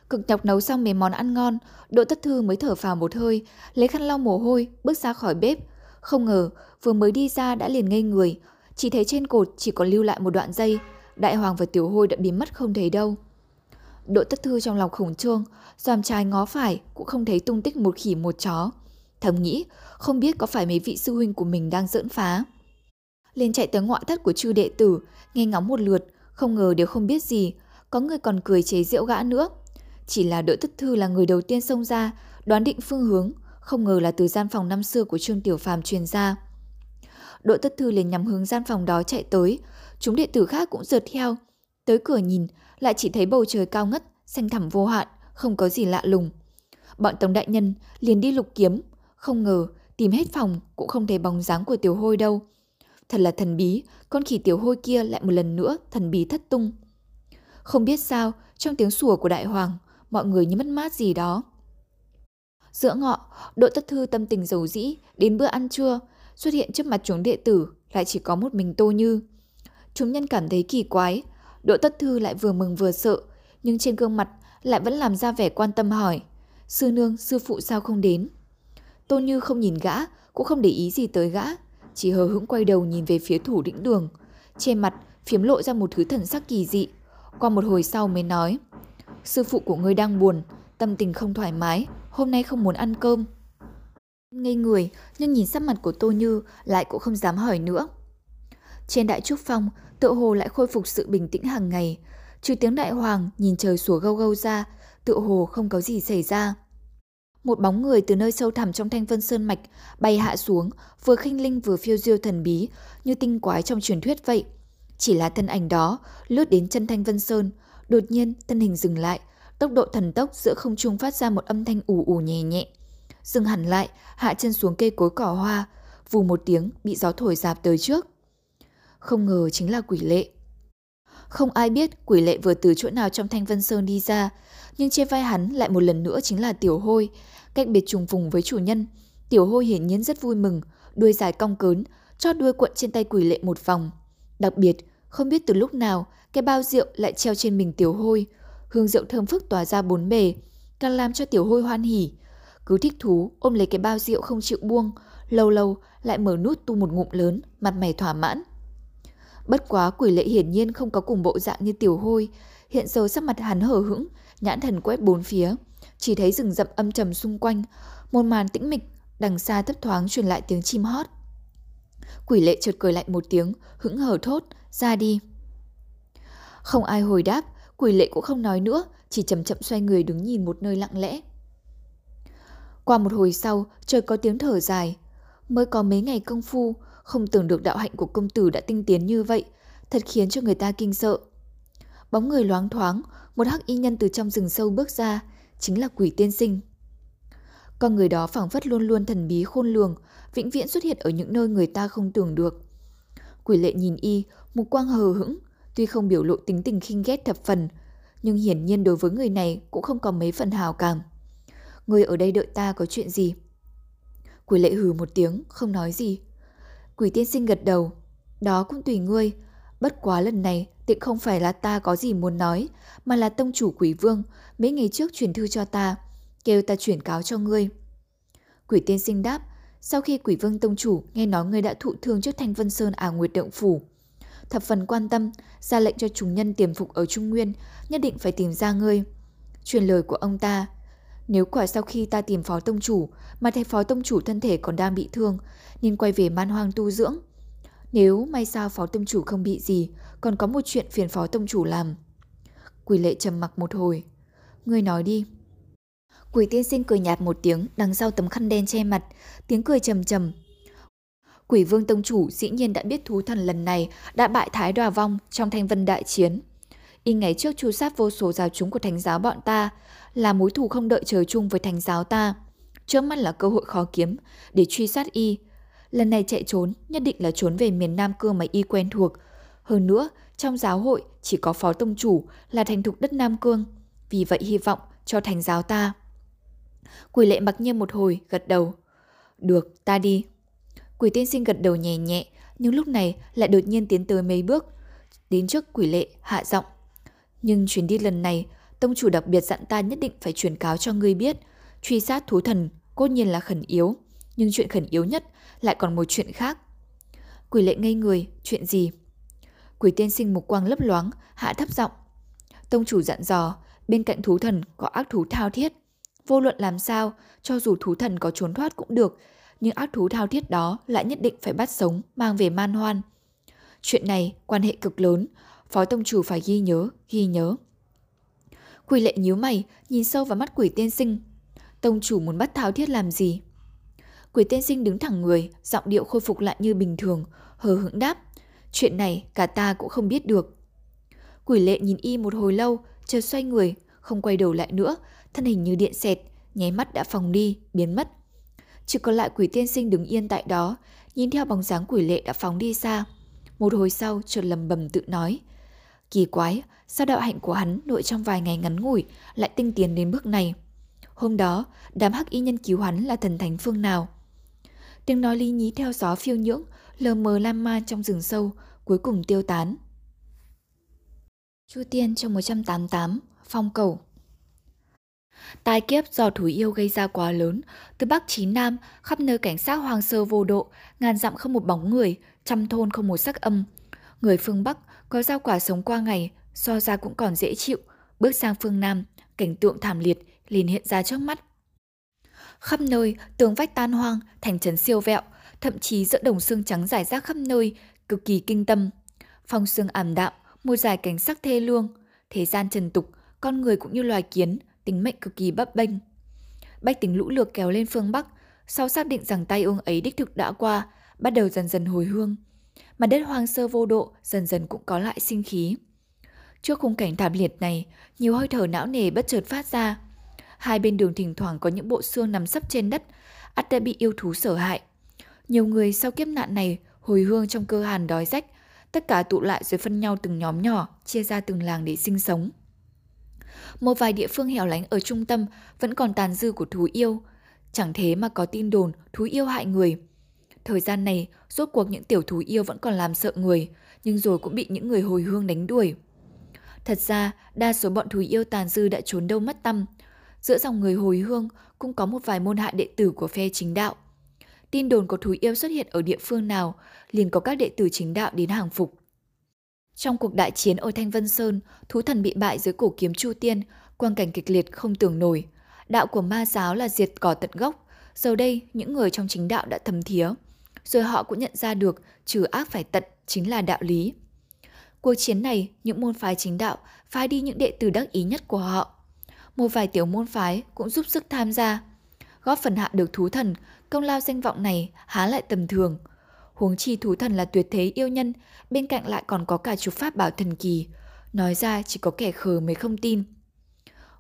Cực nhọc nấu xong mấy món ăn ngon, Đỗ Tất Thư mới thở phào một hơi, lấy khăn lau mồ hôi, bước ra khỏi bếp. Không ngờ, vừa mới đi ra đã liền ngây người, chỉ thấy trên cột chỉ còn lưu lại một đoạn dây, Đại Hoàng và Tiểu Hôi đã biến mất không thấy đâu. Đỗ Tất Thư trong lòng khủng trương, dòm trái ngó phải cũng không thấy tung tích một khỉ một chó. Thầm nghĩ, không biết có phải mấy vị sư huynh của mình đang giỡn phá. Lên chạy tới ngọa thất của chư đệ tử, nghe ngóng một lượt, không ngờ đều không biết gì, có người còn cười chế giễu gã nữa. Chỉ là Đỗ thất Thư là người đầu tiên xông ra, đoán định phương hướng, không ngờ là từ gian phòng năm xưa của Trương Tiểu Phàm truyền ra. Đỗ thất Thư liền nhắm hướng gian phòng đó chạy tới, chúng đệ tử khác cũng rượt theo. Tới cửa nhìn, lại chỉ thấy bầu trời cao ngất, xanh thẳm vô hạn, không có gì lạ lùng. Bọn tổng Đại Nhân liền đi lục kiếm, không ngờ tìm hết phòng cũng không thấy bóng dáng của tiểu hôi đâu. Thật là thần bí, con khỉ tiểu hôi kia lại một lần nữa thần bí thất tung. Không biết sao, trong tiếng sủa của đại hoàng, mọi người như mất mát gì đó. Giữa ngọ, Đỗ Tất Thư tâm tình dầu dĩ, đến bữa ăn trưa, xuất hiện trước mặt chúng đệ tử lại chỉ có một mình Tô Như. Chúng nhân cảm thấy kỳ quái, Đỗ Tất Thư lại vừa mừng vừa sợ, nhưng trên gương mặt lại vẫn làm ra vẻ quan tâm hỏi. Sư nương, sư phụ sao không đến? Tô Như không nhìn gã, cũng không để ý gì tới gã, chỉ hờ hững quay đầu nhìn về phía thủ đỉnh đường. Trên mặt phiếm lộ ra một thứ thần sắc kỳ dị. Qua một hồi sau mới nói, sư phụ của ngươi đang buồn, tâm tình không thoải mái, hôm nay không muốn ăn cơm. Ngây người, nhưng nhìn sắc mặt của Tô Như lại cũng không dám hỏi nữa. Trên đại trúc phong, tự hồ lại khôi phục sự bình tĩnh hàng ngày. Trừ tiếng đại hoàng nhìn trời sủa gâu gâu ra, tự hồ không có gì xảy ra. Một bóng người từ nơi sâu thẳm trong thanh vân sơn mạch bay hạ xuống, vừa khinh linh vừa phiêu diêu thần bí, như tinh quái trong truyền thuyết vậy. Chỉ là thân ảnh đó, lướt đến chân thanh vân sơn, đột nhiên thân hình dừng lại, tốc độ thần tốc giữa không trung phát ra một âm thanh ù ù nhẹ nhẹ. Dừng hẳn lại, hạ chân xuống cây cối cỏ hoa, vù một tiếng bị gió thổi dạp tới trước. Không ngờ chính là quỷ lệ. Không ai biết quỷ lệ vừa từ chỗ nào trong thanh vân sơn đi ra, nhưng trên vai hắn lại một lần nữa chính là tiểu hôi, cách biệt trùng phùng với chủ nhân. Tiểu hôi hiển nhiên rất vui mừng, đuôi dài cong cớn, cho đuôi cuộn trên tay quỷ lệ một vòng. Đặc biệt, không biết từ lúc nào, cái bao rượu lại treo trên mình tiểu hôi. Hương rượu thơm phức tỏa ra bốn bề, càng làm cho tiểu hôi hoan hỉ. Cứ thích thú, ôm lấy cái bao rượu không chịu buông, lâu lâu lại mở nút tu một ngụm lớn, mặt mày thỏa mãn. Bất quá quỷ lệ hiển nhiên không có cùng bộ dạng như tiểu hôi, hiện giờ sắc mặt hắn hở hững, nhãn thần quét bốn phía, chỉ thấy rừng rậm âm trầm xung quanh, một màn tĩnh mịch, đằng xa thấp thoáng truyền lại tiếng chim hót. Quỷ lệ chợt cười lạnh một tiếng, hững hờ thốt, ra đi. Không ai hồi đáp, quỷ lệ cũng không nói nữa, chỉ chậm chậm xoay người đứng nhìn một nơi lặng lẽ. Qua một hồi sau, trời có tiếng thở dài. Mới có mấy ngày công phu, không tưởng được đạo hạnh của công tử đã tinh tiến như vậy, thật khiến cho người ta kinh sợ. Bóng người loáng thoáng, một hắc y nhân từ trong rừng sâu bước ra, chính là quỷ tiên sinh. Con người đó phảng phất luôn luôn thần bí khôn lường, vĩnh viễn xuất hiện ở những nơi người ta không tưởng được. Quỷ lệ nhìn y, một quang hờ hững, tuy không biểu lộ tính tình khinh ghét thập phần, nhưng hiển nhiên đối với người này cũng không có mấy phần hào cảm. Người ở đây đợi ta có chuyện gì? Quỷ lệ hừ một tiếng, không nói gì. Quỷ tiên sinh gật đầu. Đó cũng tùy ngươi. Bất quá lần này tịnh không phải là ta có gì muốn nói, mà là tông chủ quỷ vương mấy ngày trước truyền thư cho ta, kêu ta chuyển cáo cho ngươi. Quỷ tiên sinh đáp, sau khi quỷ vương tông chủ nghe nói ngươi đã thụ thương trước thanh vân sơn à nguyệt động phủ. Thập phần quan tâm, ra lệnh cho chúng nhân tiềm phục ở Trung Nguyên, nhất định phải tìm ra ngươi. Truyền lời của ông ta, nếu quả sau khi ta tìm phó tông chủ mà thấy phó tông chủ thân thể còn đang bị thương, nên quay về man hoang tu dưỡng. Nếu may sao phó tông chủ không bị gì, còn có một chuyện phiền phó tông chủ làm. Quỷ lệ trầm mặc một hồi. Ngươi nói đi. Quỷ tiên sinh cười nhạt một tiếng đằng sau tấm khăn đen che mặt, tiếng cười trầm trầm. Quỷ vương tông chủ dĩ nhiên đã biết thú thần lần này đã bại thái đòa vong trong thanh vân đại chiến. Y ngày trước chu sát vô số giáo chúng của thánh giáo bọn ta, là mối thù không đợi trời chung với thánh giáo ta. Trước mắt là cơ hội khó kiếm để truy sát Y. Lần này chạy trốn nhất định là trốn về miền Nam Cương mà Y quen thuộc. Hơn nữa, trong giáo hội chỉ có phó tông chủ là thành thục đất Nam Cương. Vì vậy hy vọng cho thành giáo ta. Quỷ lệ mặc nhiên một hồi, gật đầu. Được, ta đi. Quỷ tiên sinh gật đầu nhẹ nhẹ, nhưng lúc này lại đột nhiên tiến tới mấy bước. Đến trước quỷ lệ, hạ giọng. Nhưng chuyến đi lần này, tông chủ đặc biệt dặn ta nhất định phải truyền cáo cho ngươi biết. Truy sát thú thần, cốt nhiên là khẩn yếu. Nhưng chuyện khẩn yếu nhất lại còn một chuyện khác. Quỷ lệ ngây người, chuyện gì? Quỷ tiên sinh mục quang lấp loáng, hạ thấp giọng. Tông chủ dặn dò, bên cạnh thú thần có ác thú thao thiết. Vô luận làm sao, cho dù thú thần có trốn thoát cũng được, nhưng ác thú thao thiết đó lại nhất định phải bắt sống, mang về man hoan. Chuyện này quan hệ cực lớn, phó tông chủ phải ghi nhớ, ghi nhớ. Quỷ lệ nhíu mày, nhìn sâu vào mắt quỷ tiên sinh. Tông chủ muốn bắt thao thiết làm gì? Quỷ tiên sinh đứng thẳng người, giọng điệu khôi phục lại như bình thường, hờ hững đáp. Chuyện này cả ta cũng không biết được. Quỷ lệ nhìn y một hồi lâu, chợt xoay người, không quay đầu lại nữa, thân hình như điện xẹt, nháy mắt đã phòng đi, biến mất. Chỉ còn lại quỷ tiên sinh đứng yên tại đó, nhìn theo bóng dáng quỷ lệ đã phóng đi xa. Một hồi sau chợt lầm bầm tự nói. Kỳ quái, sao đạo hạnh của hắn nội trong vài ngày ngắn ngủi lại tinh tiến đến bước này? Hôm đó, đám hắc y nhân cứu hắn là thần thánh phương nào? Tiếng nói lý nhí theo gió phiêu nhưỡng, lờ mờ lan man trong rừng sâu, cuối cùng tiêu tán. Chu Tiên trong 188, phong cầu. Tai kiếp do thú yêu gây ra quá lớn, từ Bắc chí Nam, khắp nơi cảnh sát hoang sơ vô độ, ngàn dặm không một bóng người, trăm thôn không một sắc âm. Người phương Bắc có rau quả sống qua ngày, so ra cũng còn dễ chịu, bước sang phương Nam, cảnh tượng thảm liệt liền hiện ra trước mắt. Khắp nơi, tường vách tan hoang, thành trấn siêu vẹo, thậm chí giữa đồng xương trắng rải rác khắp nơi, cực kỳ kinh tâm. Phong xương ảm đạm, một dài cảnh sắc thê lương. Thế gian trần tục, con người cũng như loài kiến, tính mệnh cực kỳ bấp bênh. Bách tính lũ lượt kéo lên phương Bắc, sau xác định rằng tay ương ấy đích thực đã qua, bắt đầu dần dần hồi hương. Mà đất hoang sơ vô độ dần dần cũng có lại sinh khí. Trước khung cảnh thảm liệt này, nhiều hơi thở não nề bất chợt phát ra. Hai bên đường thỉnh thoảng có những bộ xương nằm sấp trên đất, ắt đã bị yêu thú sở hại. Nhiều người sau kiếp nạn này hồi hương trong cơ hàn đói rách, tất cả tụ lại rồi phân nhau từng nhóm nhỏ, chia ra từng làng để sinh sống. Một vài địa phương hẻo lánh ở trung tâm vẫn còn tàn dư của thú yêu, chẳng thế mà có tin đồn thú yêu hại người. Thời gian này, rốt cuộc những tiểu thú yêu vẫn còn làm sợ người, nhưng rồi cũng bị những người hồi hương đánh đuổi. Thật ra, đa số bọn thú yêu tàn dư đã trốn đâu mất tâm. Giữa dòng người hồi hương cũng có một vài môn hạ đệ tử của phe chính đạo. Tin đồn có thú yêu xuất hiện ở địa phương nào, liền có các đệ tử chính đạo đến hàng phục. Trong cuộc đại chiến ở Thanh Vân Sơn, thú thần bị bại dưới cổ kiếm Chu Tiên, quang cảnh kịch liệt không tưởng nổi. Đạo của ma giáo là diệt cỏ tận gốc, giờ đây những người trong chính đạo đã thầm thía. Rồi họ cũng nhận ra được trừ ác phải tận chính là đạo lý. Cuộc chiến này, những môn phái chính đạo phái đi những đệ tử đắc ý nhất của họ. Một vài tiểu môn phái cũng giúp sức tham gia. Góp phần hạ được thú thần, công lao danh vọng này há lại tầm thường. Huống chi thú thần là tuyệt thế yêu nhân, bên cạnh lại còn có cả chục pháp bảo thần kỳ. Nói ra chỉ có kẻ khờ mới không tin.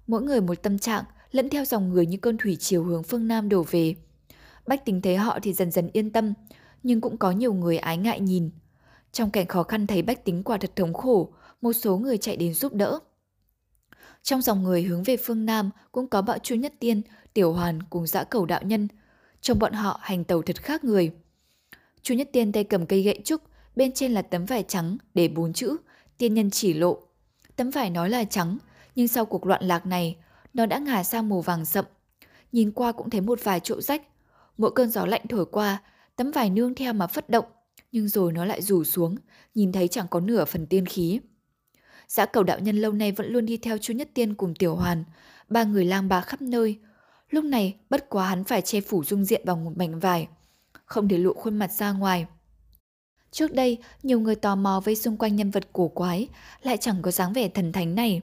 Mỗi người một tâm trạng, lẫn theo dòng người như cơn thủy chiều hướng phương Nam đổ về. Bách tính thấy họ thì dần dần yên tâm, nhưng cũng có nhiều người ái ngại nhìn. Trong cảnh khó khăn thấy bách tính quả thật thống khổ, một số người chạy đến giúp đỡ. Trong dòng người hướng về phương Nam cũng có bạo chu nhất tiên, tiểu hoàn cùng dã cầu đạo nhân. Trong bọn họ hành tàu thật khác người. Chu nhất tiên tay cầm cây gậy trúc, bên trên là tấm vải trắng để bốn chữ, tiên nhân chỉ lộ. Tấm vải nói là trắng, nhưng sau cuộc loạn lạc này, nó đã ngả sang màu vàng sậm. Nhìn qua cũng thấy một vài chỗ rách. Mỗi cơn gió lạnh thổi qua, tấm vải nương theo mà phất động, nhưng rồi nó lại rủ xuống, nhìn thấy chẳng có nửa phần tiên khí. Giã cầu đạo nhân lâu nay vẫn luôn đi theo chu Nhất Tiên cùng Tiểu Hoàn, ba người lang bá khắp nơi. Lúc này, bất quá hắn phải che phủ dung diện bằng một mảnh vải, không để lộ khuôn mặt ra ngoài. Trước đây, nhiều người tò mò với xung quanh nhân vật cổ quái, lại chẳng có dáng vẻ thần thánh này.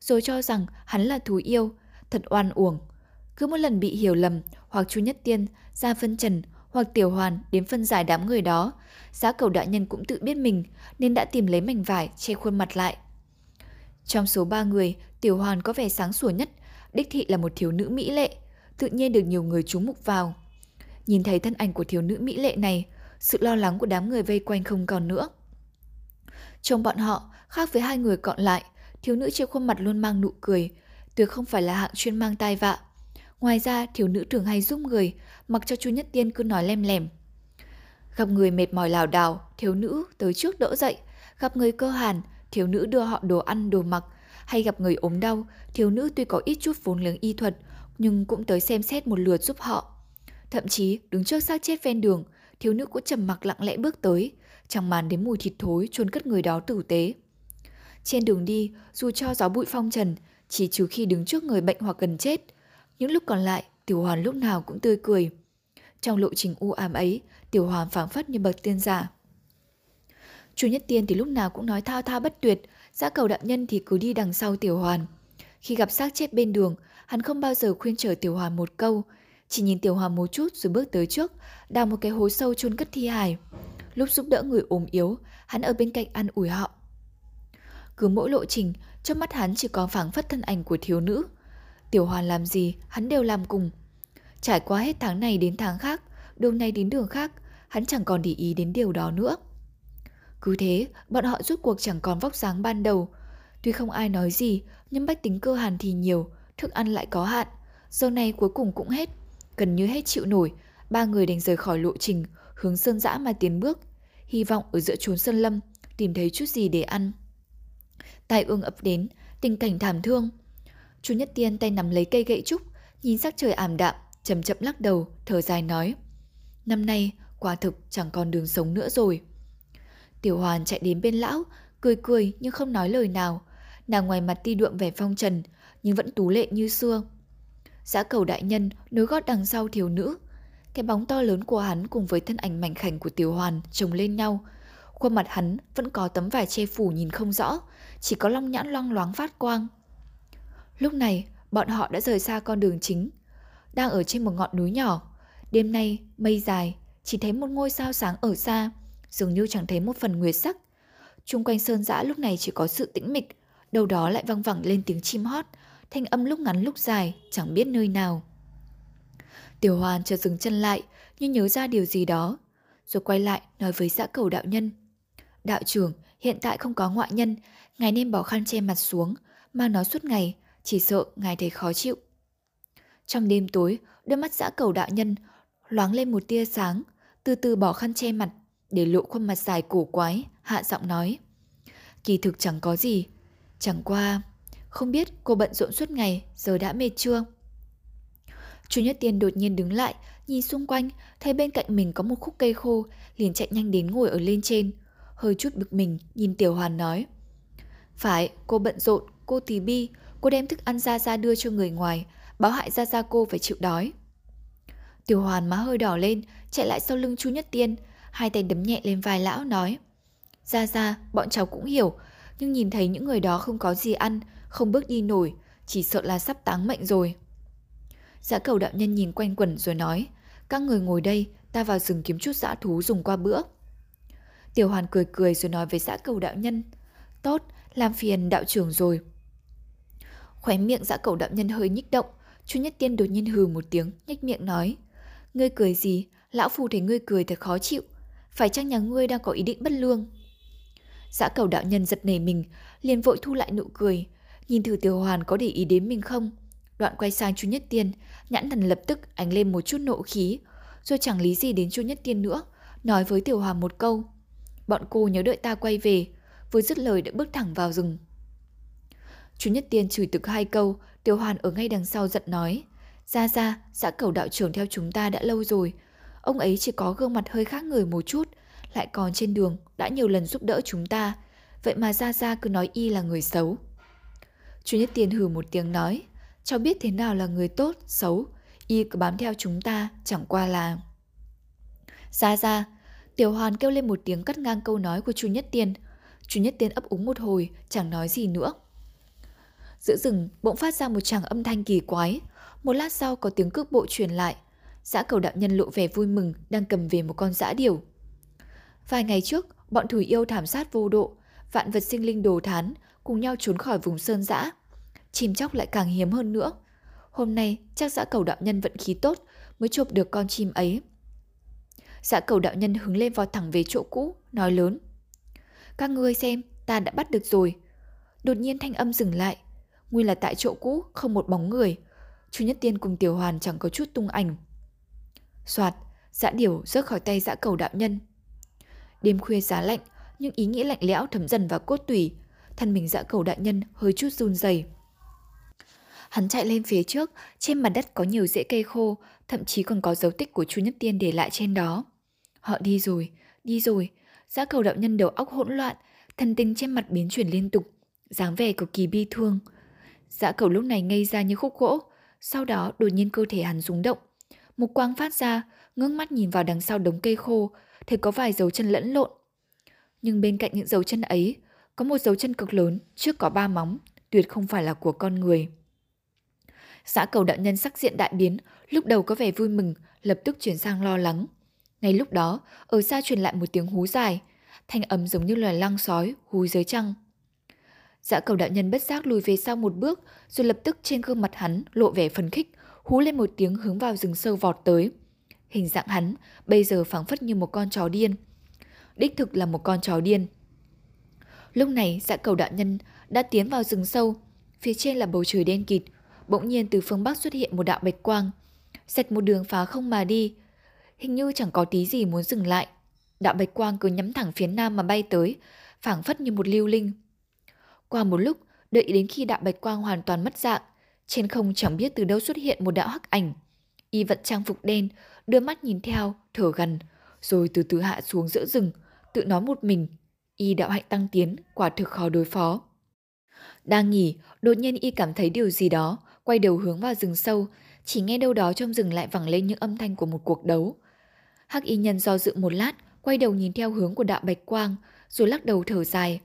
Rồi cho rằng hắn là thú yêu, thật oan uổng. Cứ một lần bị hiểu lầm, hoặc chu Nhất Tiên, ra phân trần, hoặc Tiểu Hoàn đến phân giải đám người đó, giá cầu đại nhân cũng tự biết mình nên đã tìm lấy mảnh vải che khuôn mặt lại. Trong số ba người, Tiểu Hoàn có vẻ sáng sủa nhất, đích thị là một thiếu nữ mỹ lệ, tự nhiên được nhiều người chú mục vào. Nhìn thấy thân ảnh của thiếu nữ mỹ lệ này, sự lo lắng của đám người vây quanh không còn nữa. Trong bọn họ, khác với hai người còn lại, thiếu nữ trên khuôn mặt luôn mang nụ cười, tuyệt không phải là hạng chuyên mang tai vạ. Ngoài ra, thiếu nữ thường hay giúp người, mặc cho chú Nhất Tiên cứ nói lem lem. Gặp người mệt mỏi lảo đảo, thiếu nữ tới trước đỡ dậy. Gặp người cơ hàn, thiếu nữ đưa họ đồ ăn, đồ mặc. Hay gặp người ốm đau, thiếu nữ tuy có ít chút vốn liếng y thuật, nhưng cũng tới xem xét một lượt giúp họ. Thậm chí, đứng trước xác chết ven đường, thiếu nữ cũng trầm mặc lặng lẽ bước tới, chẳng màn đến mùi thịt thối chôn cất người đó tử tế. Trên đường đi, dù cho gió bụi phong trần, chỉ trừ khi đứng trước người bệnh hoặc gần chết, những lúc còn lại, Tiểu Hoàn lúc nào cũng tươi cười. Trong lộ trình u ám ấy, Tiểu Hoàn phảng phất như bậc tiên giả. Chu Nhất Tiên thì lúc nào cũng nói thao thao bất tuyệt, giã cầu đạo nhân thì cứ đi đằng sau Tiểu Hoàn. Khi gặp xác chết bên đường, hắn không bao giờ khuyên trở Tiểu Hoàn một câu, chỉ nhìn Tiểu Hoàn một chút rồi bước tới trước, đào một cái hố sâu chôn cất thi hài. Lúc giúp đỡ người ốm yếu, hắn ở bên cạnh ăn ủi họ. Cứ mỗi lộ trình, trong mắt hắn chỉ có phảng phất thân ảnh của thiếu nữ. Tiểu Hoàn làm gì, hắn đều làm cùng. Trải qua hết tháng này đến tháng khác, đường này đến đường khác, hắn chẳng còn để ý đến điều đó nữa. Cứ thế, bọn họ rút cuộc chẳng còn vóc dáng ban đầu. Tuy không ai nói gì, nhưng bách tính cơ hàn thì nhiều, thức ăn lại có hạn. Giờ này cuối cùng cũng hết. Gần như hết chịu nổi, ba người đành rời khỏi lộ trình, hướng sơn dã mà tiến bước. Hy vọng ở giữa chốn sơn lâm, tìm thấy chút gì để ăn. Tai ương ập đến, tình cảnh thảm thương. Chu Nhất Tiên tay nắm lấy cây gậy trúc, nhìn sắc trời ảm đạm, chậm chậm lắc đầu, thở dài nói. Năm nay, quả thực chẳng còn đường sống nữa rồi. Tiểu Hoàn chạy đến bên lão, cười cười nhưng không nói lời nào. Nàng ngoài mặt ti đượm vẻ phong trần, nhưng vẫn tú lệ như xưa. Giã cầu đại nhân nối gót đằng sau thiếu nữ. Cái bóng to lớn của hắn cùng với thân ảnh mảnh khảnh của tiểu hoàn chồng lên nhau. Khuôn mặt hắn vẫn có tấm vải che phủ nhìn không rõ, chỉ có long nhãn loang loáng phát quang. Lúc này, bọn họ đã rời xa con đường chính, đang ở trên một ngọn núi nhỏ. Đêm nay, mây dài, chỉ thấy một ngôi sao sáng ở xa, dường như chẳng thấy một phần nguyệt sắc. Trung quanh sơn dã lúc này chỉ có sự tĩnh mịch, đầu đó lại văng vẳng lên tiếng chim hót, thanh âm lúc ngắn lúc dài, chẳng biết nơi nào. Tiểu Hoàn chợt dừng chân lại, như nhớ ra điều gì đó, rồi quay lại nói với dã cầu đạo nhân. Đạo trưởng, hiện tại không có ngoại nhân, ngài nên bỏ khăn che mặt xuống, mang nó suốt ngày, chỉ sợ ngài thấy khó chịu. Trong đêm tối, đôi mắt dã cầu đạo nhân loáng lên một tia sáng, từ từ bỏ khăn che mặt, để lộ khuôn mặt dài cổ quái, hạ giọng nói. Kỳ thực chẳng có gì, chẳng qua, không biết cô bận rộn suốt ngày, giờ đã mệt chưa? Chu Nhất Tiên đột nhiên đứng lại, nhìn xung quanh, thấy bên cạnh mình có một khúc cây khô, liền chạy nhanh đến ngồi ở lên trên. Hơi chút bực mình, nhìn Tiểu Hoàn nói. Phải, cô bận rộn, cô Tì bi, cô đem thức ăn ra ra đưa cho người ngoài, báo hại ra ra cô phải chịu đói. Tiểu Hoàn má hơi đỏ lên, chạy lại sau lưng Chu Nhất Tiên, hai tay đấm nhẹ lên vai lão nói. Ra ra, bọn cháu cũng hiểu, nhưng nhìn thấy những người đó không có gì ăn, không bước đi nổi, chỉ sợ là sắp táng mệnh rồi. Giã cầu đạo nhân nhìn quanh quẩn rồi nói, các người ngồi đây, ta vào rừng kiếm chút dã thú dùng qua bữa. Tiểu hoàn cười cười rồi nói với giã cầu đạo nhân, tốt, làm phiền đạo trưởng rồi. Khóe miệng giã cầu đạo nhân hơi nhích động, Chu Nhất Tiên đột nhiên hừ một tiếng, nhếch miệng nói, ngươi cười gì, lão phu thấy ngươi cười thật khó chịu, phải chăng nhà ngươi đang có ý định bất lương? Giã cầu đạo nhân giật nảy mình, liền vội thu lại nụ cười, nhìn thử tiểu hoàn có để ý đến mình không. Đoạn quay sang Chu Nhất Tiên, nhãn thần lập tức ánh lên một chút nộ khí, rồi chẳng lý gì đến Chu Nhất Tiên nữa, nói với tiểu hoàn một câu. Bọn cô nhớ đợi ta quay về, vừa dứt lời đã bước thẳng vào rừng. Chu Nhất Tiên chửi tực hai câu, tiểu hoàn ở ngay đằng sau giận nói. Ra ra, xã cầu đạo trưởng theo chúng ta đã lâu rồi. Ông ấy chỉ có gương mặt hơi khác người một chút, lại còn trên đường đã nhiều lần giúp đỡ chúng ta. Vậy mà gia gia cứ nói y là người xấu. Chu Nhất Tiên hừ một tiếng nói, cháu biết thế nào là người tốt, xấu, y cứ bám theo chúng ta, chẳng qua là... gia gia. Tiểu Hoàn kêu lên một tiếng cắt ngang câu nói của Chu Nhất Tiên. Chu Nhất Tiên ấp úng một hồi, chẳng nói gì nữa. Giữa rừng bỗng phát ra một tràng âm thanh kỳ quái. Một lát sau có tiếng cước bộ truyền lại. Giã cầu đạo nhân lộ vẻ vui mừng đang cầm về một con giã điểu. Vài ngày trước, bọn thủy yêu thảm sát vô độ, vạn vật sinh linh đồ thán, cùng nhau trốn khỏi vùng sơn giã, Chim chóc lại càng hiếm hơn nữa. Hôm nay chắc giã cầu đạo nhân vận khí tốt mới chụp được con chim ấy. giã cầu đạo nhân hứng lên vọt thẳng về chỗ cũ, nói lớn. Các ngươi xem, ta đã bắt được rồi. Đột nhiên thanh âm dừng lại. Nguyên là tại chỗ cũ, không một bóng người. Chu Nhất Tiên cùng Tiểu Hoàn chẳng có chút tung ảnh. Soạt, dã điểu rớt khỏi tay dã cầu đạo nhân. Đêm khuya giá lạnh, nhưng ý nghĩ lạnh lẽo thấm dần vào cốt tủy, thân mình dã cầu đại nhân hơi chút run rẩy. Hắn chạy lên phía trước, trên mặt đất có nhiều rễ cây khô, thậm chí còn có dấu tích của Chu Nhất Tiên để lại trên đó. Họ đi rồi, đi rồi. Dã cầu đạo nhân đầu óc hỗn loạn, thần tình trên mặt biến chuyển liên tục, dáng vẻ cực kỳ bi thương. Dã cầu lúc này ngây ra như khúc gỗ, sau đó đột nhiên cơ thể hắn rung động. Một quang phát ra, ngước mắt nhìn vào đằng sau đống cây khô, thấy có vài dấu chân lẫn lộn. Nhưng bên cạnh những dấu chân ấy, có một dấu chân cực lớn, trước có ba móng, tuyệt không phải là của con người. Xã cầu đạo nhân sắc diện đại biến, lúc đầu có vẻ vui mừng, lập tức chuyển sang lo lắng. Ngay lúc đó, ở xa truyền lại một tiếng hú dài, thanh âm giống như loài lăng sói hú dưới trăng. Dạ cầu đạo nhân bất giác lùi về sau một bước, rồi lập tức trên gương mặt hắn lộ vẻ phấn khích, hú lên một tiếng hướng vào rừng sâu vọt tới. Hình dạng hắn bây giờ phảng phất như một con chó điên. Đích thực là một con chó điên. Lúc này dạ cầu đạo nhân đã tiến vào rừng sâu, phía trên là bầu trời đen kịt, bỗng nhiên từ phương bắc xuất hiện một đạo bạch quang, xẹt một đường phá không mà đi. Hình như chẳng có tí gì muốn dừng lại. Đạo bạch quang cứ nhắm thẳng phía nam mà bay tới, phảng phất như một lưu linh. Qua một lúc, đợi đến khi đạo bạch quang hoàn toàn mất dạng, trên không chẳng biết từ đâu xuất hiện một đạo hắc ảnh. Y vận trang phục đen, đưa mắt nhìn theo, thở gần, rồi từ từ hạ xuống giữa rừng, tự nói một mình. Y đạo hạnh tăng tiến, quả thực khó đối phó. Đang nghỉ, đột nhiên Y cảm thấy điều gì đó, quay đầu hướng vào rừng sâu, chỉ nghe đâu đó trong rừng lại vẳng lên những âm thanh của một cuộc đấu. Hắc y nhân do dự một lát, quay đầu nhìn theo hướng của đạo bạch quang, rồi lắc đầu thở dài.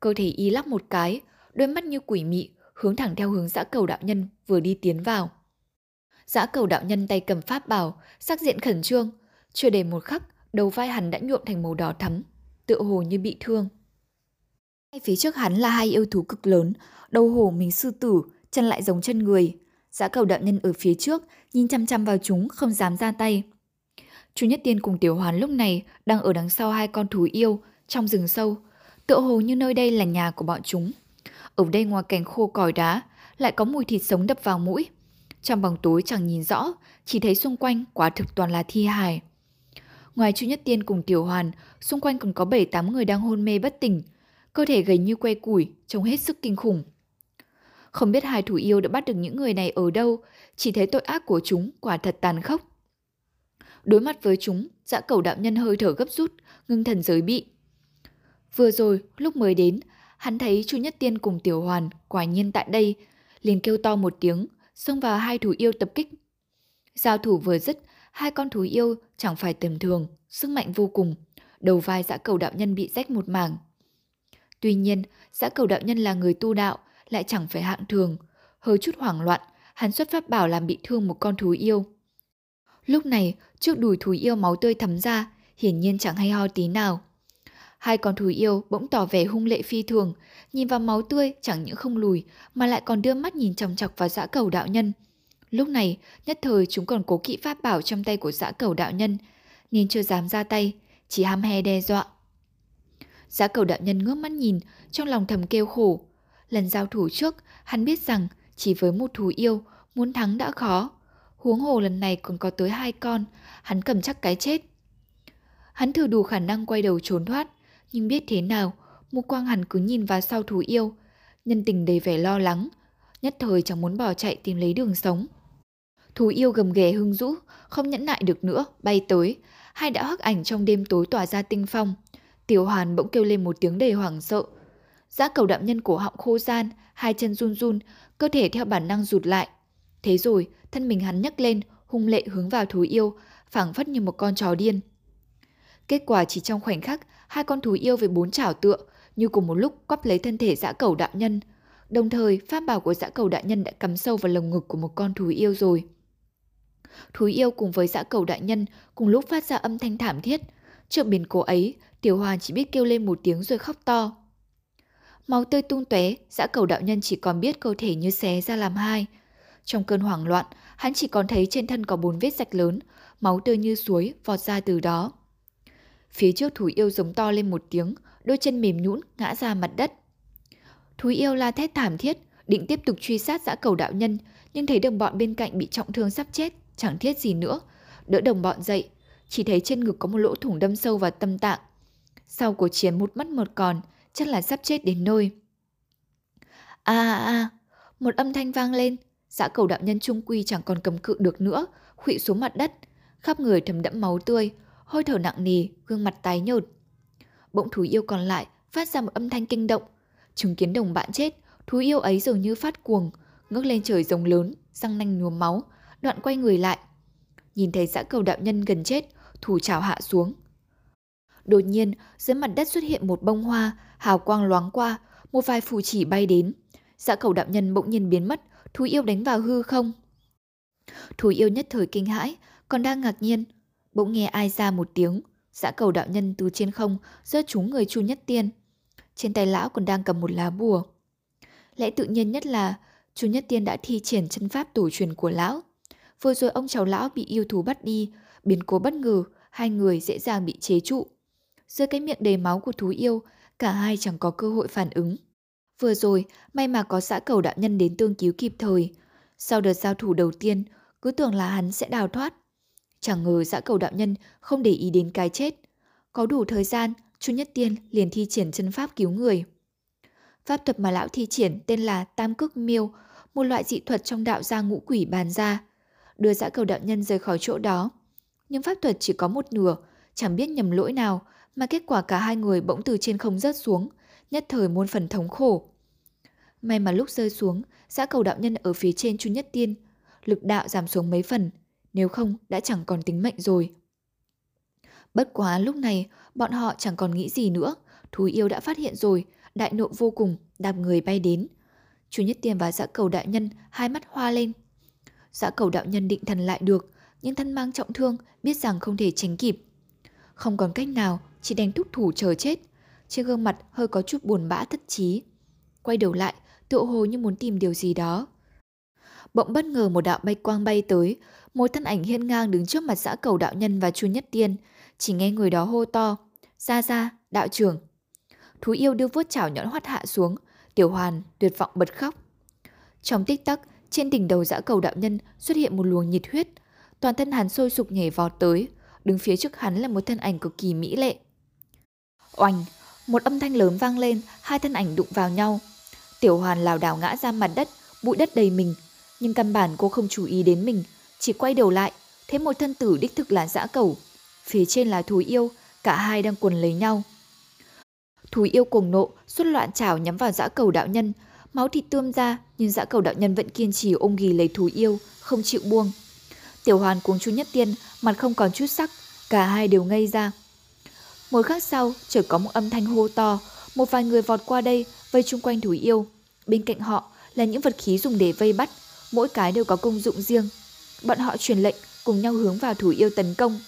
Cơ thể y lắc một cái, đôi mắt như quỷ mị, hướng thẳng theo hướng dã cầu đạo nhân vừa đi tiến vào. Dã cầu đạo nhân tay cầm pháp bảo, sắc diện khẩn trương, chưa đầy một khắc, đầu vai hắn đã nhuộm thành màu đỏ thắm, tựa hồ như bị thương. Ngay phía trước hắn là hai yêu thú cực lớn, đầu hổ mình sư tử, chân lại giống chân người. Dã cầu đạo nhân ở phía trước, nhìn chăm chăm vào chúng, không dám ra tay. Chu Nhất Tiên cùng Tiểu Hoàn lúc này đang ở đằng sau hai con thú yêu, trong rừng sâu, tựa hồ như nơi đây là nhà của bọn chúng. Ở đây ngoài cảnh khô còi đá, lại có mùi thịt sống đập vào mũi. Trong bóng tối chẳng nhìn rõ, chỉ thấy xung quanh quả thực toàn là thi hài. Ngoài Chu Nhất Tiên cùng Tiểu Hoàn, xung quanh còn có 7-8 người đang hôn mê bất tỉnh, cơ thể gầy như que củi, trông hết sức kinh khủng. Không biết hai thủ yêu đã bắt được những người này ở đâu, chỉ thấy tội ác của chúng quả thật tàn khốc. Đối mặt với chúng, dã cầu đạo nhân hơi thở gấp rút, ngưng thần giới bị. Vừa rồi, lúc mới đến, hắn thấy Chu Nhất Tiên cùng Tiểu Hoàn quả nhiên tại đây, liền kêu to một tiếng, xông vào hai thú yêu tập kích. Giao thủ vừa dứt, hai con thú yêu chẳng phải tầm thường, sức mạnh vô cùng, đầu vai dã cầu đạo nhân bị rách một mảng. Tuy nhiên, dã cầu đạo nhân là người tu đạo, lại chẳng phải hạng thường. Hơi chút hoảng loạn, hắn xuất pháp bảo làm bị thương một con thú yêu. Lúc này, trước đùi thú yêu máu tươi thấm ra, hiển nhiên chẳng hay ho tí nào. Hai con thú yêu bỗng tỏ vẻ hung lệ phi thường, nhìn vào máu tươi chẳng những không lùi mà lại còn đưa mắt nhìn chòng chọc vào dã cầu đạo nhân. Lúc này, nhất thời chúng còn cố kỵ pháp bảo trong tay của dã cầu đạo nhân, nên chưa dám ra tay, chỉ ham he đe dọa. Giá cầu đạo nhân ngước mắt nhìn, trong lòng thầm kêu khổ. Lần giao thủ trước, hắn biết rằng chỉ với một thú yêu, muốn thắng đã khó. Huống hồ lần này còn có tới hai con, hắn cầm chắc cái chết. Hắn thử đủ khả năng quay đầu trốn thoát, nhưng biết thế nào, mục quang hẳn cứ nhìn vào sau thú yêu, nhân tình đầy vẻ lo lắng, nhất thời chẳng muốn bỏ chạy tìm lấy đường sống. Thú yêu gầm ghè hưng rũ, không nhẫn nại được nữa, bay tới, hai đã hắc ảnh trong đêm tối tỏa ra tinh phong. Tiểu Hoàn bỗng kêu lên một tiếng đầy hoảng sợ. Giã cầu đạm nhân cổ họng khô gian, hai chân run run, cơ thể theo bản năng rụt lại. Thế rồi, thân mình hắn nhấc lên, hung lệ hướng vào thú yêu, phảng phất như một con chó điên. Kết quả chỉ trong khoảnh khắc, hai con thú yêu với bốn chảo tựa, như cùng một lúc quắp lấy thân thể dã cầu đạo nhân. Đồng thời, pháp bảo của dã cầu đạo nhân đã cắm sâu vào lồng ngực của một con thú yêu rồi. Thú yêu cùng với dã cầu đại nhân cùng lúc phát ra âm thanh thảm thiết. Trước biến cố ấy, Tiểu Hoàn chỉ biết kêu lên một tiếng rồi khóc to. Máu tươi tung tóe, dã cầu đạo nhân chỉ còn biết cơ thể như xé ra làm hai. Trong cơn hoảng loạn, hắn chỉ còn thấy trên thân có bốn vết rạch lớn, máu tươi như suối vọt ra từ đó. Phía trước thú yêu giống to lên một tiếng, đôi chân mềm nhũn ngã ra mặt đất. Thú yêu la thét thảm thiết, định tiếp tục truy sát dã cầu đạo nhân, nhưng thấy đồng bọn bên cạnh bị trọng thương sắp chết, chẳng thiết gì nữa. Đỡ đồng bọn dậy, chỉ thấy trên ngực có một lỗ thủng đâm sâu vào tâm tạng. Sau cuộc chiến một mắt một còn, chắc là sắp chết đến nơi. À à à, một âm thanh vang lên, dã cầu đạo nhân trung quy chẳng còn cầm cự được nữa, khuỵu xuống mặt đất, khắp người thấm đẫm máu tươi, hơi thở nặng nề, gương mặt tái nhợt. Bỗng thú yêu còn lại phát ra một âm thanh kinh động, chứng kiến đồng bạn chết, thú yêu ấy dường như phát cuồng, ngước lên trời rồng lớn, răng nanh nhuốm máu, đoạn quay người lại. Nhìn thấy dã cầu đạo nhân gần chết, thủ trào hạ xuống. Đột nhiên, dưới mặt đất xuất hiện một bông hoa, hào quang loáng qua, một vài phù chỉ bay đến. Dã cầu đạo nhân bỗng nhiên biến mất, thú yêu đánh vào hư không. Thú yêu nhất thời kinh hãi, còn đang ngạc nhiên. Bỗng nghe ai ra một tiếng, dã cầu đạo nhân từ trên không rơi trúng người chu nhất tiên. Trên tay lão còn đang cầm một lá bùa. Lẽ tự nhiên nhất là chu nhất tiên đã thi triển chân pháp tổ truyền của lão. Vừa rồi ông cháu lão bị yêu thú bắt đi, biến cố bất ngờ, hai người dễ dàng bị chế trụ. Dưới cái miệng đầy máu của thú yêu, cả hai chẳng có cơ hội phản ứng. Vừa rồi, may mà có xã cầu đạo nhân đến tương cứu kịp thời. Sau đợt giao thủ đầu tiên, cứ tưởng là hắn sẽ đào thoát. Chẳng ngờ dã cầu đạo nhân không để ý đến cái chết. Có đủ thời gian, Chu Nhất Tiên liền thi triển chân pháp cứu người. Pháp thuật mà lão thi triển tên là Tam Cước Miêu, một loại dị thuật trong đạo gia ngũ quỷ bàn ra, đưa dã cầu đạo nhân rời khỏi chỗ đó. Nhưng pháp thuật chỉ có một nửa, chẳng biết nhầm lỗi nào mà kết quả cả hai người bỗng từ trên không rớt xuống, nhất thời muôn phần thống khổ. May mà lúc rơi xuống, giã cầu đạo nhân ở phía trên Chu Nhất Tiên, lực đạo giảm xuống mấy phần, nếu không đã chẳng còn tính mệnh rồi. Bất quá lúc này, bọn họ chẳng còn nghĩ gì nữa, thú yêu đã phát hiện rồi, đại nộ vô cùng, đạp người bay đến. Chú Nhất tiền và dã cầu đạo nhân hai mắt hoa lên. Dã cầu đạo nhân định thần lại được, nhưng thân mang trọng thương, biết rằng không thể tránh kịp. Không còn cách nào, chỉ đành thúc thủ chờ chết. Trên gương mặt hơi có chút buồn bã thất trí. Quay đầu lại, tựa hồ như muốn tìm điều gì đó. Bỗng bất ngờ một đạo bay quang bay tới, một thân ảnh hiên ngang đứng trước mặt dã cầu đạo nhân và chu nhất tiên, chỉ nghe người đó hô to, ra ra, đạo trưởng. Thú yêu đưa vuốt chảo nhọn hoắt hạ xuống, tiểu hoàn tuyệt vọng bật khóc. Trong tích tắc, trên đỉnh đầu dã cầu đạo nhân xuất hiện một luồng nhiệt huyết, toàn thân hắn sôi sục nhảy vọt tới, đứng phía trước hắn là một thân ảnh cực kỳ mỹ lệ. Oanh, một âm thanh lớn vang lên, hai thân ảnh đụng vào nhau. Tiểu hoàn lảo đảo ngã ra mặt đất, bụi đất đầy mình, nhưng căn bản cô không chú ý đến mình, chỉ quay đầu lại, thấy một thân tử đích thực là dã cầu. Phía trên là thú yêu, cả hai đang quần lấy nhau. Thú yêu cuồng nộ, xuất loạn chảo nhắm vào dã cầu đạo nhân, máu thịt tươm ra, nhưng dã cầu đạo nhân vẫn kiên trì ôm ghì lấy thú yêu, không chịu buông. Tiểu hoàn cuống chú nhất tiên, mặt không còn chút sắc, cả hai đều ngây ra. Một khắc sau, chợt có một âm thanh hô to, một vài người vọt qua đây, vây chung quanh thú yêu. Bên cạnh họ là những vật khí dùng để vây bắt, mỗi cái đều có công dụng riêng. Bọn họ truyền lệnh, cùng nhau hướng vào thú yêu tấn công.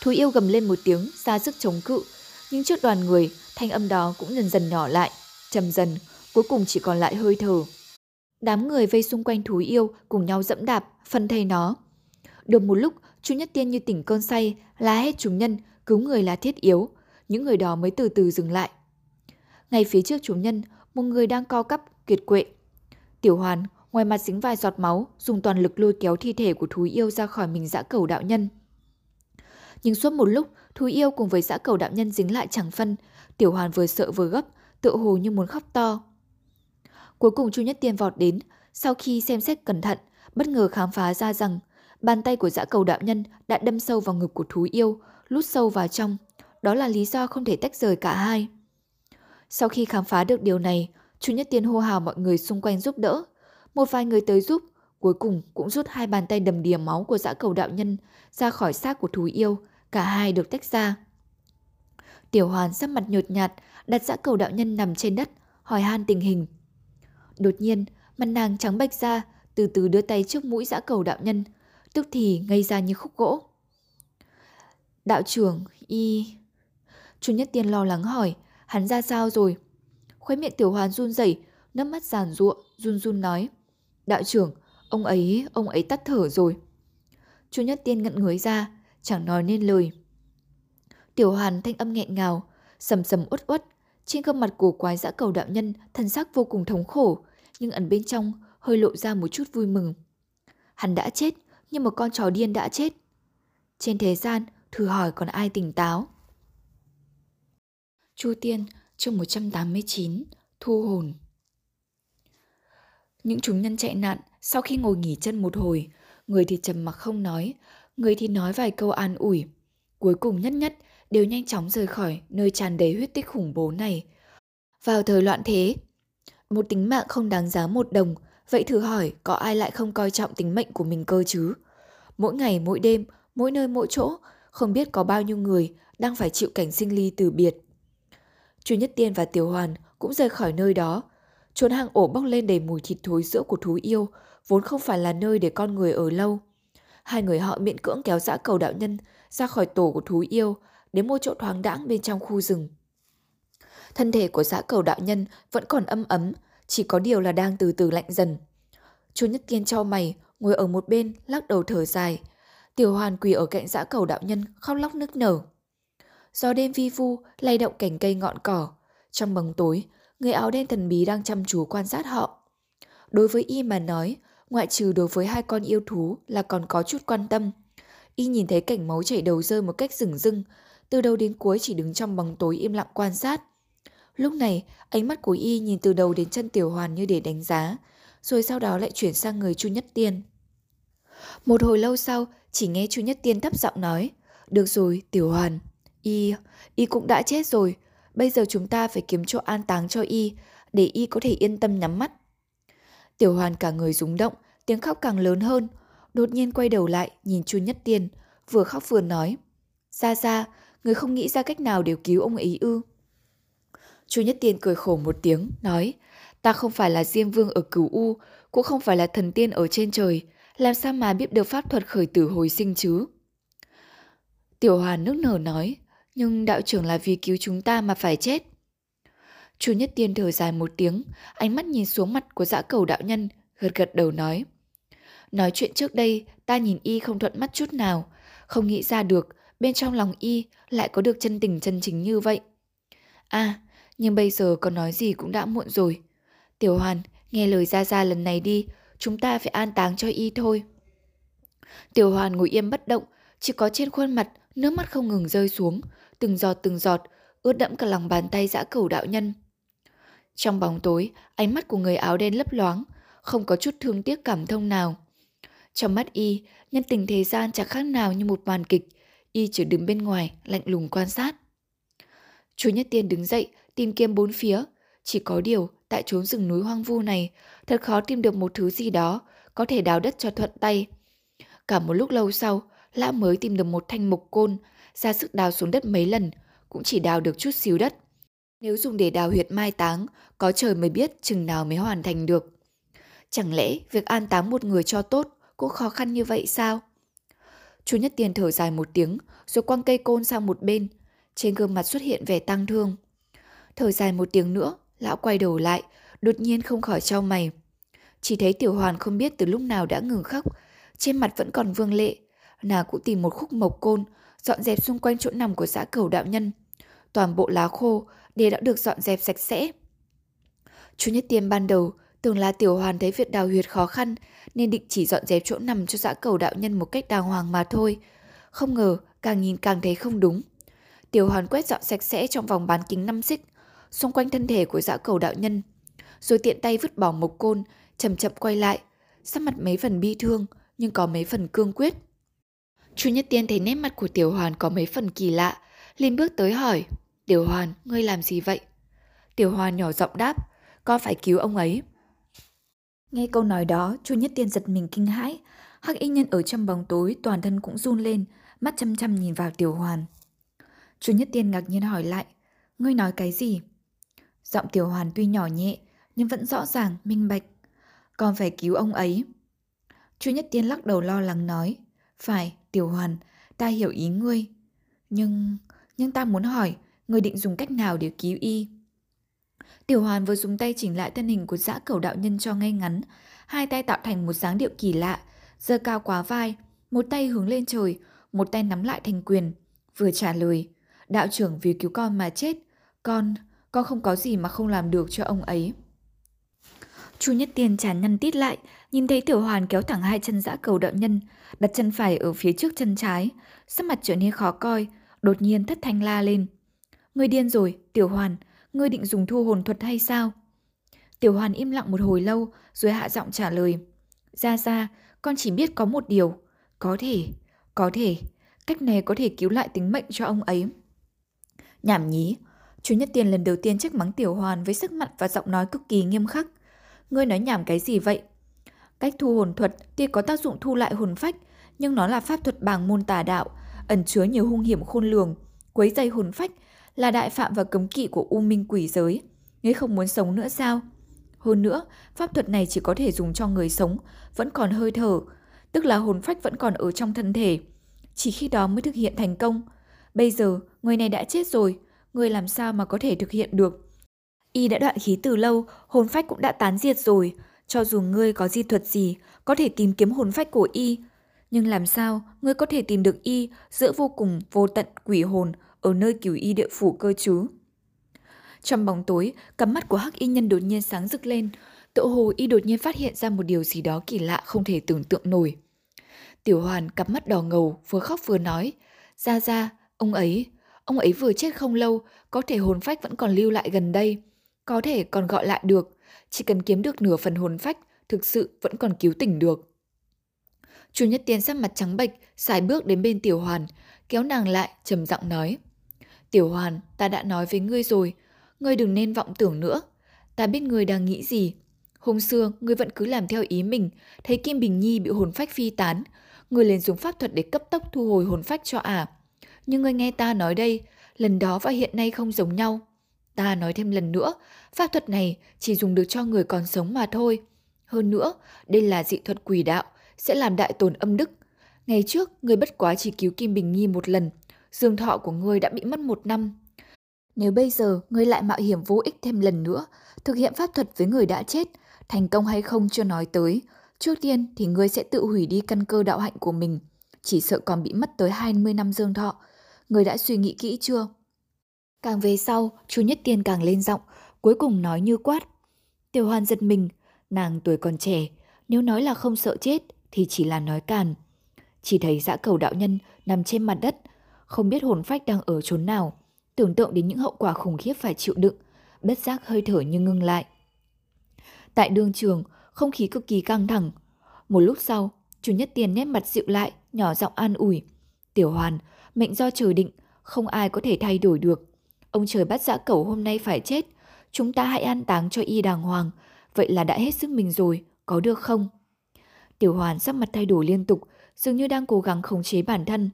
Thú yêu gầm lên một tiếng, ra sức chống cự, nhưng trước đoàn người, thanh âm đó cũng dần dần nhỏ lại, trầm dần, cuối cùng chỉ còn lại hơi thở. Đám người vây xung quanh thú yêu cùng nhau dẫm đạp, phân thây nó. Được một lúc, Chu Nhất Tiên như tỉnh cơn say, la hết chúng nhân, cứu người là thiết yếu. Những người đó mới từ từ dừng lại. Ngay phía trước chúng nhân, một người đang co cắp, kiệt quệ. Tiểu Hoàn, ngoài mặt dính vài giọt máu, dùng toàn lực lôi kéo thi thể của thú yêu ra khỏi mình dã cầu đạo nhân. Nhưng suốt một lúc, thú yêu cùng với dã cầu đạo nhân dính lại chẳng phân, Tiểu Hoàn vừa sợ vừa gấp, tựa hồ như muốn khóc to. Cuối cùng Chu Nhất Tiên vọt đến, sau khi xem xét cẩn thận, bất ngờ khám phá ra rằng bàn tay của dã cầu đạo nhân đã đâm sâu vào ngực của thú yêu, lút sâu vào trong. Đó là lý do không thể tách rời cả hai. Sau khi khám phá được điều này, Chu Nhất Tiên hô hào mọi người xung quanh giúp đỡ. Một vài người tới giúp, cuối cùng cũng rút hai bàn tay đầm đìa máu của dã cầu đạo nhân ra khỏi xác của thú yêu, cả hai được tách ra. Tiểu Hoàn sắc mặt nhột nhạt, đặt dã cầu đạo nhân nằm trên đất, hỏi han tình hình. Đột nhiên, mặt nàng trắng bệch ra, từ từ đưa tay trước mũi dã cầu đạo nhân, tức thì ngây ra như khúc gỗ. Đạo trưởng, y... Chu Nhất Tiên lo lắng hỏi, hắn ra sao rồi? Khóe miệng tiểu hoàn run rẩy, nước mắt giàn ruộng, run run nói. Đạo trưởng, ông ấy, ông ấy tắt thở rồi. Chu Nhất Tiên ngận người ra, chẳng nói nên lời. Tiểu hoàn thanh âm nghẹn ngào, sầm sầm uất uất, trên gương mặt của quái dã cầu đạo nhân thân sắc vô cùng thống khổ, nhưng ẩn bên trong hơi lộ ra một chút vui mừng. Hắn đã chết, như một con chó điên đã chết. Trên thế gian, thử hỏi còn ai tỉnh táo. Chu Tiên, chương 189, Thu hồn. Những chúng nhân chạy nạn sau khi ngồi nghỉ chân một hồi, người thì trầm mặc không nói, người thì nói vài câu an ủi. Cuối cùng nhất nhất đều nhanh chóng rời khỏi nơi tràn đầy huyết tích khủng bố này. Vào thời loạn thế, một tính mạng không đáng giá một đồng, vậy thử hỏi có ai lại không coi trọng tính mệnh của mình cơ chứ? Mỗi ngày mỗi đêm, mỗi nơi mỗi chỗ, không biết có bao nhiêu người đang phải chịu cảnh sinh ly từ biệt. Chu Nhất Tiên và Tiểu Hoàn cũng rời khỏi nơi đó chốn hang ổ bốc lên đầy mùi thịt thối giữa của thú yêu, vốn không phải là nơi để con người ở lâu. Hai người họ miễn cưỡng kéo dã cầu đạo nhân ra khỏi tổ của thú yêu, đến một chỗ thoáng đãng bên trong khu rừng. Thân thể của dã cầu đạo nhân vẫn còn âm ấm, chỉ có điều là đang từ từ lạnh dần. Chu Nhất Tiên cho mày, ngồi ở một bên, lắc đầu thở dài. Tiểu Hoàn quỳ ở cạnh dã cầu đạo nhân, khóc lóc nức nở. Gió đêm vi vu, lay động cành cây ngọn cỏ. Trong bóng tối, người áo đen thần bí đang chăm chú quan sát họ. Đối với y mà nói, ngoại trừ đối với hai con yêu thú là còn có chút quan tâm. Y nhìn thấy cảnh máu chảy đầu rơi một cách rừng rưng, từ đầu đến cuối chỉ đứng trong bóng tối im lặng quan sát. Lúc này, ánh mắt của y nhìn từ đầu đến chân Tiểu Hoàn như để đánh giá, rồi sau đó lại chuyển sang người Chu Nhất Tiên. Một hồi lâu sau, chỉ nghe Chu Nhất Tiên thấp giọng nói, được rồi, Tiểu Hoàn. Y, Y cũng đã chết rồi, bây giờ chúng ta phải kiếm chỗ an táng cho Y, để Y có thể yên tâm nhắm mắt. Tiểu hoàn cả người rúng động, tiếng khóc càng lớn hơn, đột nhiên quay đầu lại nhìn chu Nhất Tiên, vừa khóc vừa nói. Ra ra, người không nghĩ ra cách nào để cứu ông ấy ư. Chu Nhất Tiên cười khổ một tiếng, nói, ta không phải là Diêm Vương ở cửu U, cũng không phải là thần tiên ở trên trời, làm sao mà biết được pháp thuật khởi tử hồi sinh chứ? Tiểu Hoàn nước nở nói, nhưng đạo trưởng là vì cứu chúng ta mà phải chết. Chu Nhất Tiên thở dài một tiếng, ánh mắt nhìn xuống mặt của dã cầu đạo nhân, gật gật đầu nói. Nói chuyện trước đây, ta nhìn y không thuận mắt chút nào, không nghĩ ra được bên trong lòng y lại có được chân tình chân chính như vậy. À, nhưng bây giờ có nói gì cũng đã muộn rồi. Tiểu Hoàn, nghe lời ra ra lần này đi, chúng ta phải an táng cho y thôi. Tiểu Hoàn ngồi im bất động, chỉ có trên khuôn mặt nước mắt không ngừng rơi xuống, từng giọt từng giọt, ướt đẫm cả lòng bàn tay dã cầu đạo nhân. Trong bóng tối, ánh mắt của người áo đen lấp loáng, không có chút thương tiếc cảm thông nào. Trong mắt y, nhân tình thế gian chẳng khác nào như một màn kịch, y chỉ đứng bên ngoài, lạnh lùng quan sát. Chú Nhất Tiên đứng dậy, tìm kiếm bốn phía. Chỉ có điều, tại chốn rừng núi hoang vu này, thật khó tìm được một thứ gì đó có thể đào đất cho thuận tay. Cả một lúc lâu sau, lão mới tìm được một thanh mục côn, ra sức đào xuống đất mấy lần, cũng chỉ đào được chút xíu đất. Nếu dùng để đào huyệt mai táng, có trời mới biết chừng nào mới hoàn thành được. Chẳng lẽ việc an táng một người cho tốt cũng khó khăn như vậy sao? Chú Nhất Tiền thở dài một tiếng, rồi quăng cây côn sang một bên. Trên gương mặt xuất hiện vẻ tăng thương. Thở dài một tiếng nữa, lão quay đầu lại, đột nhiên không khỏi trao mày. Chỉ thấy Tiểu Hoàn không biết từ lúc nào đã ngừng khóc, trên mặt vẫn còn vương lệ. Nàng cũng tìm một khúc mộc côn, dọn dẹp xung quanh chỗ nằm của xã cầu đạo nhân. Toàn bộ lá khô đều đã được dọn dẹp sạch sẽ. Chú Nhất Tiên ban đầu tưởng là Tiểu Hoàn thấy việc đào huyệt khó khăn nên định chỉ dọn dẹp chỗ nằm cho xã cầu đạo nhân một cách đàng hoàng mà thôi. Không ngờ càng nhìn càng thấy không đúng. Tiểu Hoàn quét dọn sạch sẽ trong vòng bán kính 5 xích, xung quanh thân thể của dã cầu đạo nhân. Rồi tiện tay vứt bỏ mộc côn, chậm chậm quay lại, sắc mặt mấy phần bi thương nhưng có mấy phần cương quyết. Chu Nhất Tiên thấy nét mặt của Tiểu Hoàn có mấy phần kỳ lạ, liền bước tới hỏi, Tiểu Hoàn, ngươi làm gì vậy? Tiểu Hoàn nhỏ giọng đáp, con phải cứu ông ấy. Nghe câu nói đó, Chu Nhất Tiên giật mình kinh hãi. Hắc y nhân ở trong bóng tối toàn thân cũng run lên, mắt chăm chăm nhìn vào Tiểu Hoàn. Chu Nhất Tiên ngạc nhiên hỏi lại, ngươi nói cái gì? Giọng Tiểu Hoàn tuy nhỏ nhẹ, nhưng vẫn rõ ràng, minh bạch. Con phải cứu ông ấy. Chu Nhất Tiên lắc đầu lo lắng nói, phải, Tiểu Hoàn, ta hiểu ý ngươi. Nhưng, nhưng ta muốn hỏi, ngươi định dùng cách nào để cứu y? Tiểu Hoàn vừa dùng tay chỉnh lại thân hình của dã cầu đạo nhân cho ngay ngắn, hai tay tạo thành một dáng điệu kỳ lạ, giơ cao quá vai, một tay hướng lên trời, một tay nắm lại thành quyền, vừa trả lời, đạo trưởng vì cứu con mà chết, con, con không có gì mà không làm được cho ông ấy. Chu Nhất Tiên chán nhăn tít lại, nhìn thấy Tiểu Hoàn kéo thẳng hai chân dã cầu đạo nhân, đặt chân phải ở phía trước chân trái, sắc mặt trở nên khó coi, đột nhiên thất thanh la lên. Người điên rồi, Tiểu Hoàn, ngươi định dùng thu hồn thuật hay sao? Tiểu Hoàn im lặng một hồi lâu rồi hạ giọng trả lời. Ra ra, con chỉ biết có một điều. Có thể, có thể, cách này có thể cứu lại tính mệnh cho ông ấy. Nhảm nhí, chú Nhất Tiên lần đầu tiên trách mắng Tiểu Hoàn với sức mặt và giọng nói cực kỳ nghiêm khắc. Ngươi nói nhảm cái gì vậy? Cách thu hồn thuật tuy có tác dụng thu lại hồn phách, nhưng nó là pháp thuật bằng môn tà đạo, ẩn chứa nhiều hung hiểm khôn lường, quấy dây hồn phách, là đại phạm và cấm kỵ của u minh quỷ giới. Ngươi không muốn sống nữa sao? Hơn nữa, pháp thuật này chỉ có thể dùng cho người sống, vẫn còn hơi thở, tức là hồn phách vẫn còn ở trong thân thể. Chỉ khi đó mới thực hiện thành công. Bây giờ, người này đã chết rồi, người làm sao mà có thể thực hiện được? Y đã đoạn khí từ lâu, hồn phách cũng đã tán diệt rồi. Cho dù ngươi có di thuật gì, có thể tìm kiếm hồn phách của Y. Nhưng làm sao ngươi có thể tìm được Y giữa vô cùng vô tận quỷ hồn ở nơi cửu y địa phủ cơ chứ? Trong bóng tối, cắm mắt của hắc y nhân đột nhiên sáng rực lên, tự hồ y đột nhiên phát hiện ra một điều gì đó kỳ lạ không thể tưởng tượng nổi. Tiểu hoàn cắm mắt đỏ ngầu, vừa khóc vừa nói, ra ra, ông ấy, ông ấy vừa chết không lâu, có thể hồn phách vẫn còn lưu lại gần đây, có thể còn gọi lại được, chỉ cần kiếm được nửa phần hồn phách, thực sự vẫn còn cứu tỉnh được. Chu Nhất Tiên sắc mặt trắng bệch, xài bước đến bên Tiểu Hoàn, kéo nàng lại, trầm giọng nói. Tiểu Hoàn, ta đã nói với ngươi rồi, ngươi đừng nên vọng tưởng nữa. Ta biết ngươi đang nghĩ gì. Hôm xưa, ngươi vẫn cứ làm theo ý mình, thấy Kim Bình Nhi bị hồn phách phi tán. Ngươi liền dùng pháp thuật để cấp tốc thu hồi hồn phách cho ả. Nhưng ngươi nghe ta nói đây, lần đó và hiện nay không giống nhau. Ta nói thêm lần nữa, pháp thuật này chỉ dùng được cho người còn sống mà thôi. Hơn nữa, đây là dị thuật quỷ đạo, sẽ làm đại tổn âm đức. Ngày trước, ngươi bất quá chỉ cứu Kim Bình Nhi một lần, dương thọ của ngươi đã bị mất một năm. Nếu bây giờ ngươi lại mạo hiểm vô ích thêm lần nữa, thực hiện pháp thuật với người đã chết, thành công hay không chưa nói tới. Trước tiên thì ngươi sẽ tự hủy đi căn cơ đạo hạnh của mình, chỉ sợ còn bị mất tới 20 năm dương thọ. Ngươi đã suy nghĩ kỹ chưa? Càng về sau, chú Nhất Tiên càng lên giọng, cuối cùng nói như quát. Tiểu Hoan giật mình, nàng tuổi còn trẻ, nếu nói là không sợ chết thì chỉ là nói càn. Chỉ thấy dã cầu đạo nhân nằm trên mặt đất, không biết hồn phách đang ở chốn nào, tưởng tượng đến những hậu quả khủng khiếp phải chịu đựng, bất giác hơi thở như ngưng lại. Tại đường trường, không khí cực kỳ căng thẳng. Một lúc sau, chủ nhất tiền nét mặt dịu lại, nhỏ giọng an ủi. Tiểu hoàn, mệnh do trời định, không ai có thể thay đổi được. Ông trời bắt dã cẩu hôm nay phải chết, chúng ta hãy an táng cho y đàng hoàng, vậy là đã hết sức mình rồi, có được không? Tiểu hoàn sắc mặt thay đổi liên tục, dường như đang cố gắng khống chế bản thân.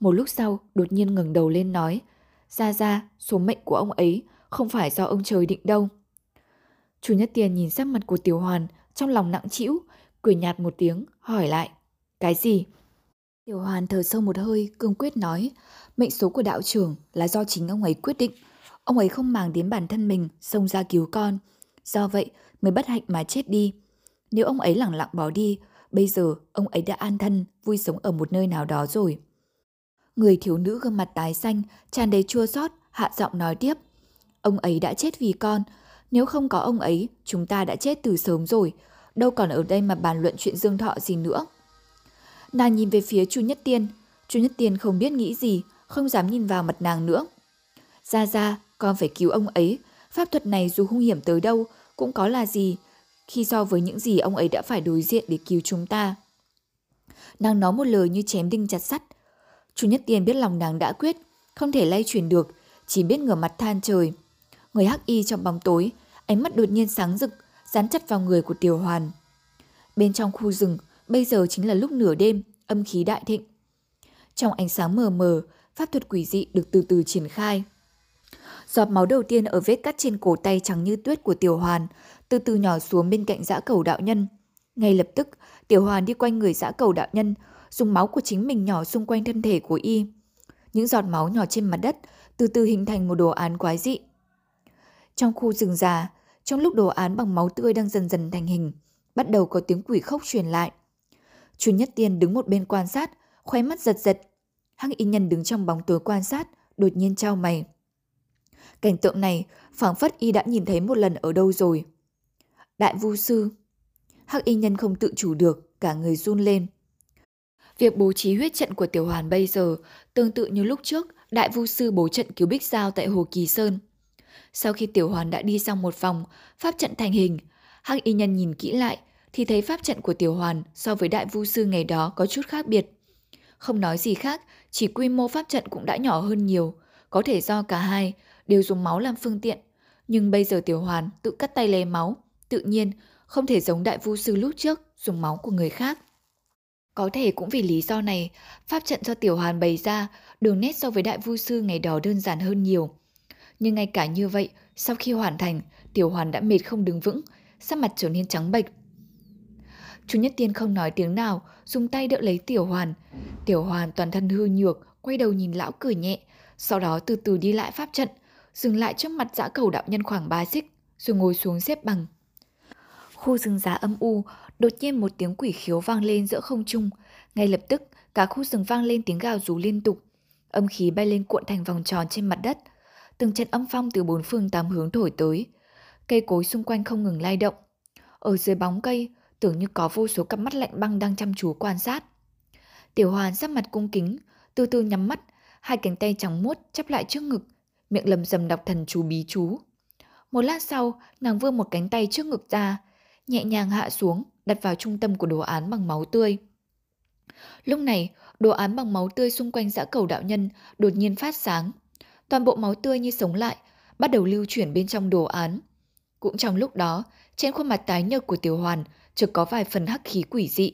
Một lúc sau, đột nhiên ngẩng đầu lên nói, ra ra, số mệnh của ông ấy không phải do ông trời định đâu. Chủ Nhất Tiền nhìn sắc mặt của Tiểu Hoàn, trong lòng nặng trĩu, cười nhạt một tiếng, hỏi lại, cái gì? Tiểu Hoàn thở sâu một hơi, cương quyết nói, mệnh số của đạo trưởng là do chính ông ấy quyết định. Ông ấy không màng đến bản thân mình, xông ra cứu con. Do vậy mới bất hạnh mà chết đi. Nếu ông ấy lẳng lặng bỏ đi, bây giờ ông ấy đã an thân, vui sống ở một nơi nào đó rồi. Người thiếu nữ gương mặt tái xanh, tràn đầy chua xót, hạ giọng nói tiếp. Ông ấy đã chết vì con, nếu không có ông ấy, chúng ta đã chết từ sớm rồi, đâu còn ở đây mà bàn luận chuyện dương thọ gì nữa. Nàng nhìn về phía Chu Nhất Tiên, Chu Nhất Tiên không biết nghĩ gì, không dám nhìn vào mặt nàng nữa. Ra ra, con phải cứu ông ấy, pháp thuật này dù hung hiểm tới đâu cũng có là gì, khi so với những gì ông ấy đã phải đối diện để cứu chúng ta. Nàng nói một lời như chém đinh chặt sắt. Chu Nhất Tiên biết lòng nàng đã quyết, không thể lay chuyển được, chỉ biết ngửa mặt than trời. Người hắc y trong bóng tối, ánh mắt đột nhiên sáng rực, dán chặt vào người của Tiểu Hoàn. Bên trong khu rừng, bây giờ chính là lúc nửa đêm, âm khí đại thịnh. Trong ánh sáng mờ mờ, pháp thuật quỷ dị được từ từ triển khai. Giọt máu đầu tiên ở vết cắt trên cổ tay trắng như tuyết của Tiểu Hoàn, từ từ nhỏ xuống bên cạnh dã cầu đạo nhân. Ngay lập tức, Tiểu Hoàn đi quanh người dã cầu đạo nhân, dùng máu của chính mình nhỏ xung quanh thân thể của y. Những giọt máu nhỏ trên mặt đất từ từ hình thành một đồ án quái dị. Trong khu rừng già, trong lúc đồ án bằng máu tươi đang dần dần thành hình, bắt đầu có tiếng quỷ khóc truyền lại. Chu Nhất Tiên đứng một bên quan sát, khóe mắt giật giật. Hắc y nhân đứng trong bóng tối quan sát, đột nhiên trao mày. Cảnh tượng này, phảng phất y đã nhìn thấy một lần ở đâu rồi. Đại vu sư. Hắc y nhân không tự chủ được, cả người run lên. Việc bố trí huyết trận của Tiểu Hoàn bây giờ tương tự như lúc trước Đại Vu Sư bố trận cứu Bích Giao tại Hồ Kỳ Sơn. Sau khi Tiểu Hoàn đã đi xong một vòng, pháp trận thành hình, Hắc Y Nhân nhìn kỹ lại thì thấy pháp trận của Tiểu Hoàn so với Đại Vu Sư ngày đó có chút khác biệt. Không nói gì khác, chỉ quy mô pháp trận cũng đã nhỏ hơn nhiều, có thể do cả hai đều dùng máu làm phương tiện. Nhưng bây giờ Tiểu Hoàn tự cắt tay lấy máu, tự nhiên không thể giống Đại Vu Sư lúc trước dùng máu của người khác. Có thể cũng vì lý do này, pháp trận do Tiểu Hoàn bày ra, đường nét so với Đại Vu Sư ngày đó đơn giản hơn nhiều. Nhưng ngay cả như vậy, sau khi hoàn thành, Tiểu Hoàn đã mệt không đứng vững, sắc mặt trở nên trắng bệch. Chú Nhất Tiên không nói tiếng nào, dùng tay đỡ lấy Tiểu Hoàn. Tiểu Hoàn toàn thân hư nhược, quay đầu nhìn lão cười nhẹ, sau đó từ từ đi lại pháp trận, dừng lại trước mặt dã cầu đạo nhân khoảng ba xích, rồi ngồi xuống xếp bằng. Khu rừng giá âm u, đột nhiên một tiếng quỷ khiếu vang lên giữa không trung. Ngay lập tức, cả khu rừng vang lên tiếng gào rú liên tục. Âm khí bay lên cuộn thành vòng tròn trên mặt đất. Từng trận âm phong từ bốn phương tám hướng thổi tới. Cây cối xung quanh không ngừng lay động. Ở dưới bóng cây, tưởng như có vô số cặp mắt lạnh băng đang chăm chú quan sát. Tiểu Hoàn sắc mặt cung kính, từ từ nhắm mắt, hai cánh tay trắng muốt chắp lại trước ngực, miệng lầm rầm đọc thần chú bí chú. Một lát sau, nàng vươn một cánh tay trước ngực ra, nhẹ nhàng hạ xuống, đặt vào trung tâm của đồ án bằng máu tươi. Lúc này, đồ án bằng máu tươi xung quanh dã cầu đạo nhân đột nhiên phát sáng. toàn bộ máu tươi như sống lại, bắt đầu lưu chuyển bên trong đồ án. Cũng trong lúc đó, trên khuôn mặt tái nhợt của Tiểu Hoàn chợt có vài phần hắc khí quỷ dị.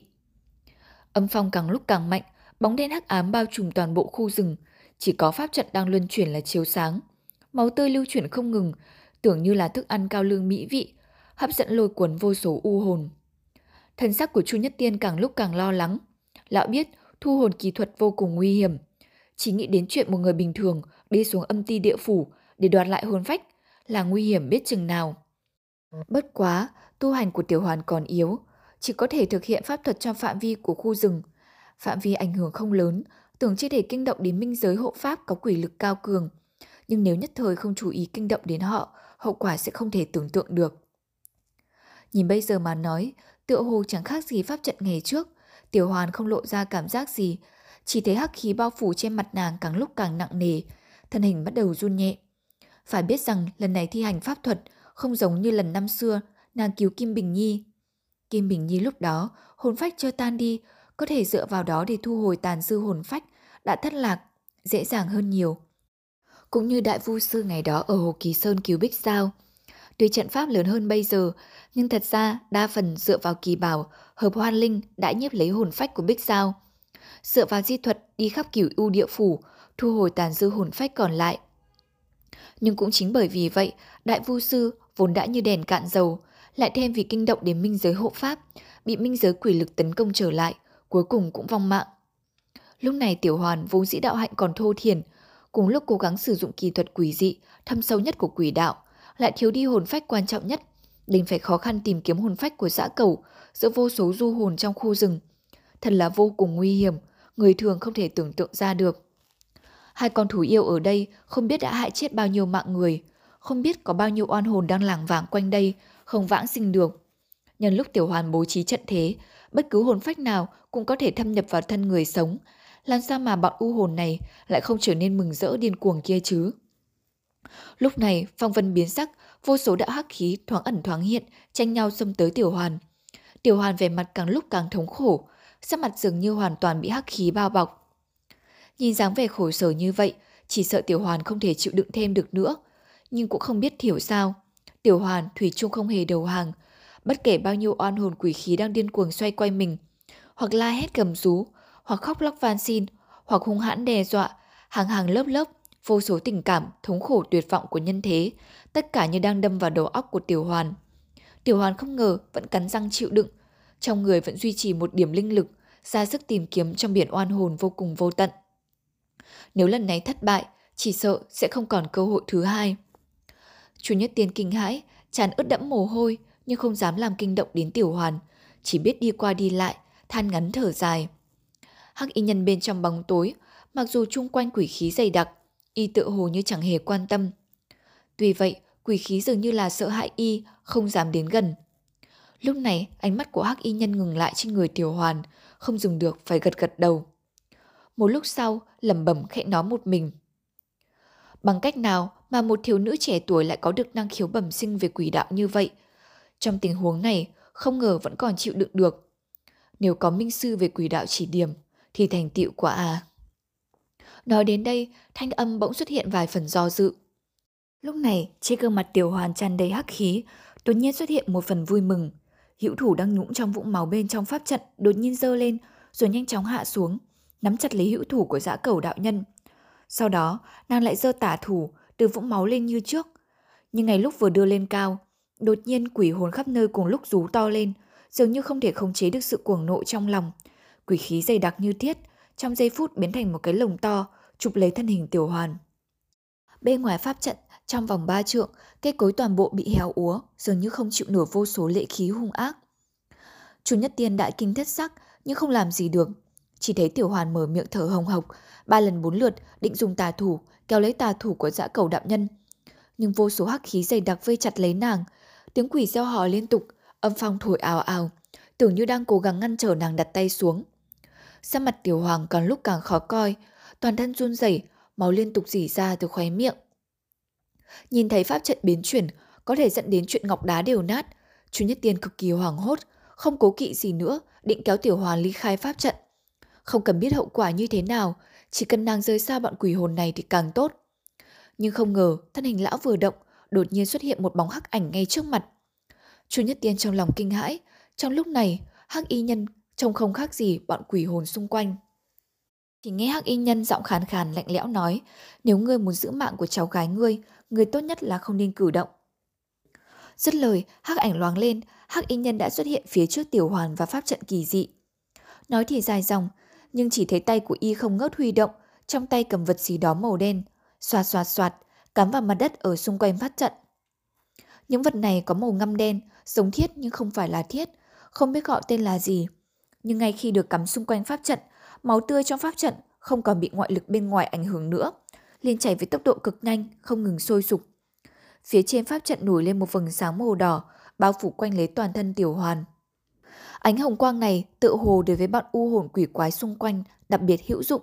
Âm phong càng lúc càng mạnh, bóng đen hắc ám bao trùm toàn bộ khu rừng, chỉ có pháp trận đang luân chuyển là chiếu sáng. Máu tươi lưu chuyển không ngừng, tưởng như là thức ăn cao lương mỹ vị, hấp dẫn lôi cuốn vô số u hồn. Thần sắc của Chu Nhất Tiên càng lúc càng lo lắng. Lão biết thu hồn kỹ thuật vô cùng nguy hiểm. Chỉ nghĩ đến chuyện một người bình thường đi xuống âm ti địa phủ để đoạt lại hồn phách là nguy hiểm biết chừng nào. Bất quá, tu hành của tiểu hoàn còn yếu, chỉ có thể thực hiện pháp thuật trong phạm vi của khu rừng. Phạm vi ảnh hưởng không lớn, tưởng chỉ thể kinh động đến minh giới hộ pháp có quỷ lực cao cường. Nhưng nếu nhất thời không chú ý kinh động đến họ, hậu quả sẽ không thể tưởng tượng được. Nhìn bây giờ mà nói, tựa hồ chẳng khác gì pháp trận ngày trước, tiểu hoàn không lộ ra cảm giác gì, chỉ thấy hắc khí bao phủ trên mặt nàng càng lúc càng nặng nề, thân hình bắt đầu run nhẹ. Phải biết rằng lần này thi hành pháp thuật không giống như lần năm xưa nàng cứu Kim Bình Nhi. Kim Bình Nhi lúc đó hồn phách chưa tan đi, có thể dựa vào đó để thu hồi tàn dư hồn phách đã thất lạc, dễ dàng hơn nhiều. Cũng như đại vu sư ngày đó ở Hồ Kỳ Sơn cứu Bích sao Tuy trận pháp lớn hơn bây giờ, nhưng thật ra đa phần dựa vào kỳ bảo, hợp hoan linh đã nhiếp lấy hồn phách của Bích sao Dựa vào di thuật đi khắp cửu ưu địa phủ, thu hồi tàn dư hồn phách còn lại. Nhưng cũng chính bởi vì vậy, đại vu sư vốn đã như đèn cạn dầu, lại thêm vì kinh động đến minh giới hộ pháp, bị minh giới quỷ lực tấn công trở lại, cuối cùng cũng vong mạng. Lúc này tiểu hoàn vốn dĩ đạo hạnh còn thô thiền, cùng lúc cố gắng sử dụng kỳ thuật quỷ dị, thâm sâu nhất của quỷ đạo, lại thiếu đi hồn phách quan trọng nhất, đành phải khó khăn tìm kiếm hồn phách của dã cầu giữa vô số du hồn trong khu rừng. Thật là vô cùng nguy hiểm, người thường không thể tưởng tượng ra được. Hai con thú yêu ở đây không biết đã hại chết bao nhiêu mạng người, không biết có bao nhiêu oan hồn đang lảng vảng quanh đây, không vãng sinh được. Nhân lúc tiểu hoàn bố trí trận thế, bất cứ hồn phách nào cũng có thể thâm nhập vào thân người sống. Làm sao mà bọn u hồn này lại không trở nên mừng rỡ điên cuồng kia chứ? Lúc này, phong vân biến sắc, vô số đạo hắc khí thoáng ẩn thoáng hiện, tranh nhau xông tới tiểu hoàn. Tiểu hoàn về mặt càng lúc càng thống khổ, sắc mặt dường như hoàn toàn bị hắc khí bao bọc. Nhìn dáng vẻ khổ sở như vậy, chỉ sợ tiểu hoàn không thể chịu đựng thêm được nữa, nhưng cũng không biết thiểu sao. Tiểu hoàn thủy chung không hề đầu hàng, bất kể bao nhiêu oan hồn quỷ khí đang điên cuồng xoay quanh mình, hoặc la hét gầm rú, hoặc khóc lóc van xin, hoặc hung hãn đe dọa, hàng hàng lớp lớp, vô số tình cảm, thống khổ tuyệt vọng của nhân thế, tất cả như đang đâm vào đầu óc của Tiểu Hoàn. Tiểu Hoàn không ngờ vẫn cắn răng chịu đựng, trong người vẫn duy trì một điểm linh lực, ra sức tìm kiếm trong biển oan hồn vô cùng vô tận. Nếu lần này thất bại, chỉ sợ sẽ không còn cơ hội thứ hai. Chu Nhất Tiên kinh hãi, tràn ướt đẫm mồ hôi nhưng không dám làm kinh động đến Tiểu Hoàn, chỉ biết đi qua đi lại, than ngắn thở dài. Hắc y nhân bên trong bóng tối, mặc dù chung quanh quỷ khí dày đặc, y tự hồ như chẳng hề quan tâm. Tuy vậy, quỷ khí dường như là sợ hãi y, không dám đến gần. Lúc này, ánh mắt của hắc y nhân ngừng lại trên người Tiểu Hoàn, không dừng được phải gật gật đầu. Một lúc sau, lẩm bẩm khẽ nói một mình. Bằng cách nào mà một thiếu nữ trẻ tuổi lại có được năng khiếu bẩm sinh về quỷ đạo như vậy? Trong tình huống này, không ngờ vẫn còn chịu đựng được. Nếu có minh sư về quỷ đạo chỉ điểm, thì thành tựu quả à. Nói đến đây, thanh âm bỗng xuất hiện vài phần do dự. Lúc này, trên gương mặt tiểu hoàn tràn đầy hắc khí, đột nhiên xuất hiện một phần vui mừng. Hữu thủ đang nhũng trong vũng máu bên trong pháp trận đột nhiên dơ lên, rồi nhanh chóng hạ xuống, nắm chặt lấy hữu thủ của dã cầu đạo nhân. Sau đó, nàng lại giơ tả thủ, từ vũng máu lên như trước. Nhưng ngày lúc vừa đưa lên cao, đột nhiên quỷ hồn khắp nơi cùng lúc rú to lên, dường như không thể khống chế được sự cuồng nộ trong lòng. Quỷ khí dày đặc như thiết, trong giây phút biến thành một cái lồng to, chụp lấy thân hình tiểu hoàn. Bên ngoài pháp trận, trong vòng ba trượng, cây cối toàn bộ bị héo úa, dường như không chịu nổi vô số lệ khí hung ác. Chu Nhất Tiên đại kinh thất sắc, nhưng không làm gì được. Chỉ thấy tiểu hoàn mở miệng thở hồng hộc, ba lần bốn lượt định dùng tà thủ, kéo lấy tà thủ của dã cầu đạo nhân. Nhưng vô số hắc khí dày đặc vây chặt lấy nàng, tiếng quỷ reo hò liên tục, âm phong thổi ào ào, tưởng như đang cố gắng ngăn trở nàng đặt tay xuống. Sắc mặt tiểu hoàng càng lúc càng khó coi, toàn thân run rẩy, máu liên tục dỉ ra từ khóe miệng. Nhìn thấy pháp trận biến chuyển, có thể dẫn đến chuyện ngọc đá đều nát, Chu Nhất Tiên cực kỳ hoảng hốt, không cố kỵ gì nữa, định kéo tiểu hoàn ly khai pháp trận. Không cần biết hậu quả như thế nào, chỉ cần nàng rời xa bọn quỷ hồn này thì càng tốt. Nhưng không ngờ thân hình lão vừa động, đột nhiên xuất hiện một bóng hắc ảnh ngay trước mặt. Chu Nhất Tiên trong lòng kinh hãi, trong lúc này, hắc y nhân trông không khác gì bọn quỷ hồn xung quanh. Chỉ nghe hắc y nhân giọng khàn khàn lạnh lẽo nói, nếu ngươi muốn giữ mạng của cháu gái ngươi, người tốt nhất là không nên cử động. Dứt lời, hắc ảnh loáng lên, hắc y nhân đã xuất hiện phía trước tiểu hoàn và pháp trận kỳ dị. Nói thì dài dòng, nhưng chỉ thấy tay của y không ngớt huy động, trong tay cầm vật gì đó màu đen, xoạt xoạt xoạt, cắm vào mặt đất ở xung quanh pháp trận. Những vật này có màu ngăm đen, giống thiết nhưng không phải là thiết, không biết gọi tên là gì. Nhưng ngay khi được cắm xung quanh pháp trận, máu tươi trong pháp trận không còn bị ngoại lực bên ngoài ảnh hưởng nữa, liền chảy với tốc độ cực nhanh, không ngừng sôi sục. Phía trên pháp trận nổi lên một vầng sáng màu đỏ, bao phủ quanh lấy toàn thân tiểu hoàn. Ánh hồng quang này tự hồ đối với bọn u hồn quỷ quái xung quanh đặc biệt hữu dụng.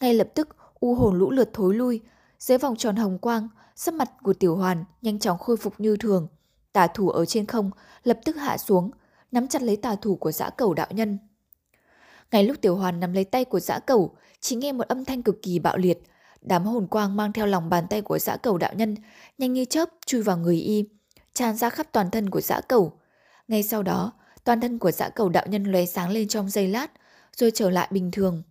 Ngay lập tức, u hồn lũ lượt thối lui, dưới vòng tròn hồng quang, sắc mặt của tiểu hoàn nhanh chóng khôi phục như thường. Tà thủ ở trên không lập tức hạ xuống, nắm chặt lấy tà thủ của dã cầu đạo nhân. Ngay lúc tiểu hoàn nắm lấy tay của dã cầu, chỉ nghe một âm thanh cực kỳ bạo liệt. Đám hồn quang mang theo lòng bàn tay của dã cầu đạo nhân, nhanh như chớp chui vào người y, tràn ra khắp toàn thân của dã cầu. Ngay sau đó, toàn thân của dã cầu đạo nhân lóe sáng lên trong giây lát, rồi trở lại bình thường.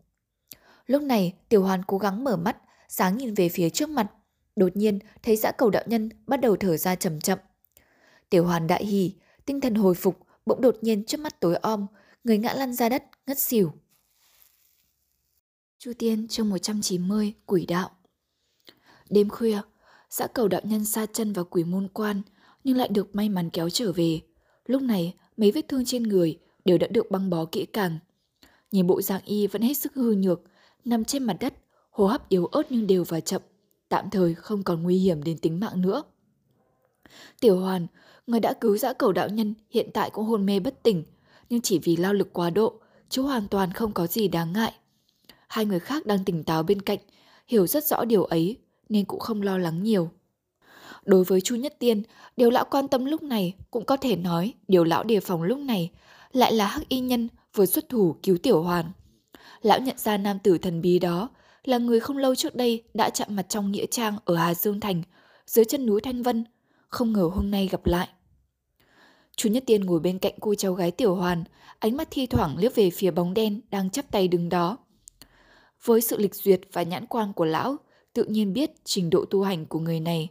Lúc này, tiểu hoàn cố gắng mở mắt, sáng nhìn về phía trước mặt. Đột nhiên, thấy dã cầu đạo nhân bắt đầu thở ra chậm chậm. Tiểu hoàn đại hỉ, tinh thần hồi phục, bỗng đột nhiên trước mắt tối om, người ngã lăn ra đất, ngất xỉu. Chu Tiên chương 190 Quỷ đạo Đêm khuya, dã cầu đạo nhân xa chân vào quỷ môn quan, nhưng lại được may mắn kéo trở về. Lúc này, mấy vết thương trên người đều đã được băng bó kỹ càng. Nhìn bộ dạng y vẫn hết sức hư nhược, nằm trên mặt đất, hô hấp yếu ớt nhưng đều và chậm, tạm thời không còn nguy hiểm đến tính mạng nữa. Tiểu Hoàn, người đã cứu dã cầu đạo nhân hiện tại cũng hôn mê bất tỉnh, nhưng chỉ vì lao lực quá độ, chú hoàn toàn không có gì đáng ngại. Hai người khác đang tỉnh táo bên cạnh, hiểu rất rõ điều ấy nên cũng không lo lắng nhiều. Đối với Chu Nhất Tiên, điều lão quan tâm lúc này cũng có thể nói điều lão đề phòng lúc này lại là hắc y nhân vừa xuất thủ cứu tiểu hoàn. Lão nhận ra nam tử thần bí đó là người không lâu trước đây đã chạm mặt trong nghĩa trang ở Hà Dương Thành, dưới chân núi Thanh Vân, không ngờ hôm nay gặp lại. Chu Nhất Tiên ngồi bên cạnh cô cháu gái Tiểu Hoàn, ánh mắt thi thoảng liếc về phía bóng đen đang chắp tay đứng đó. Với sự lịch duyệt và nhãn quan của lão, tự nhiên biết trình độ tu hành của người này.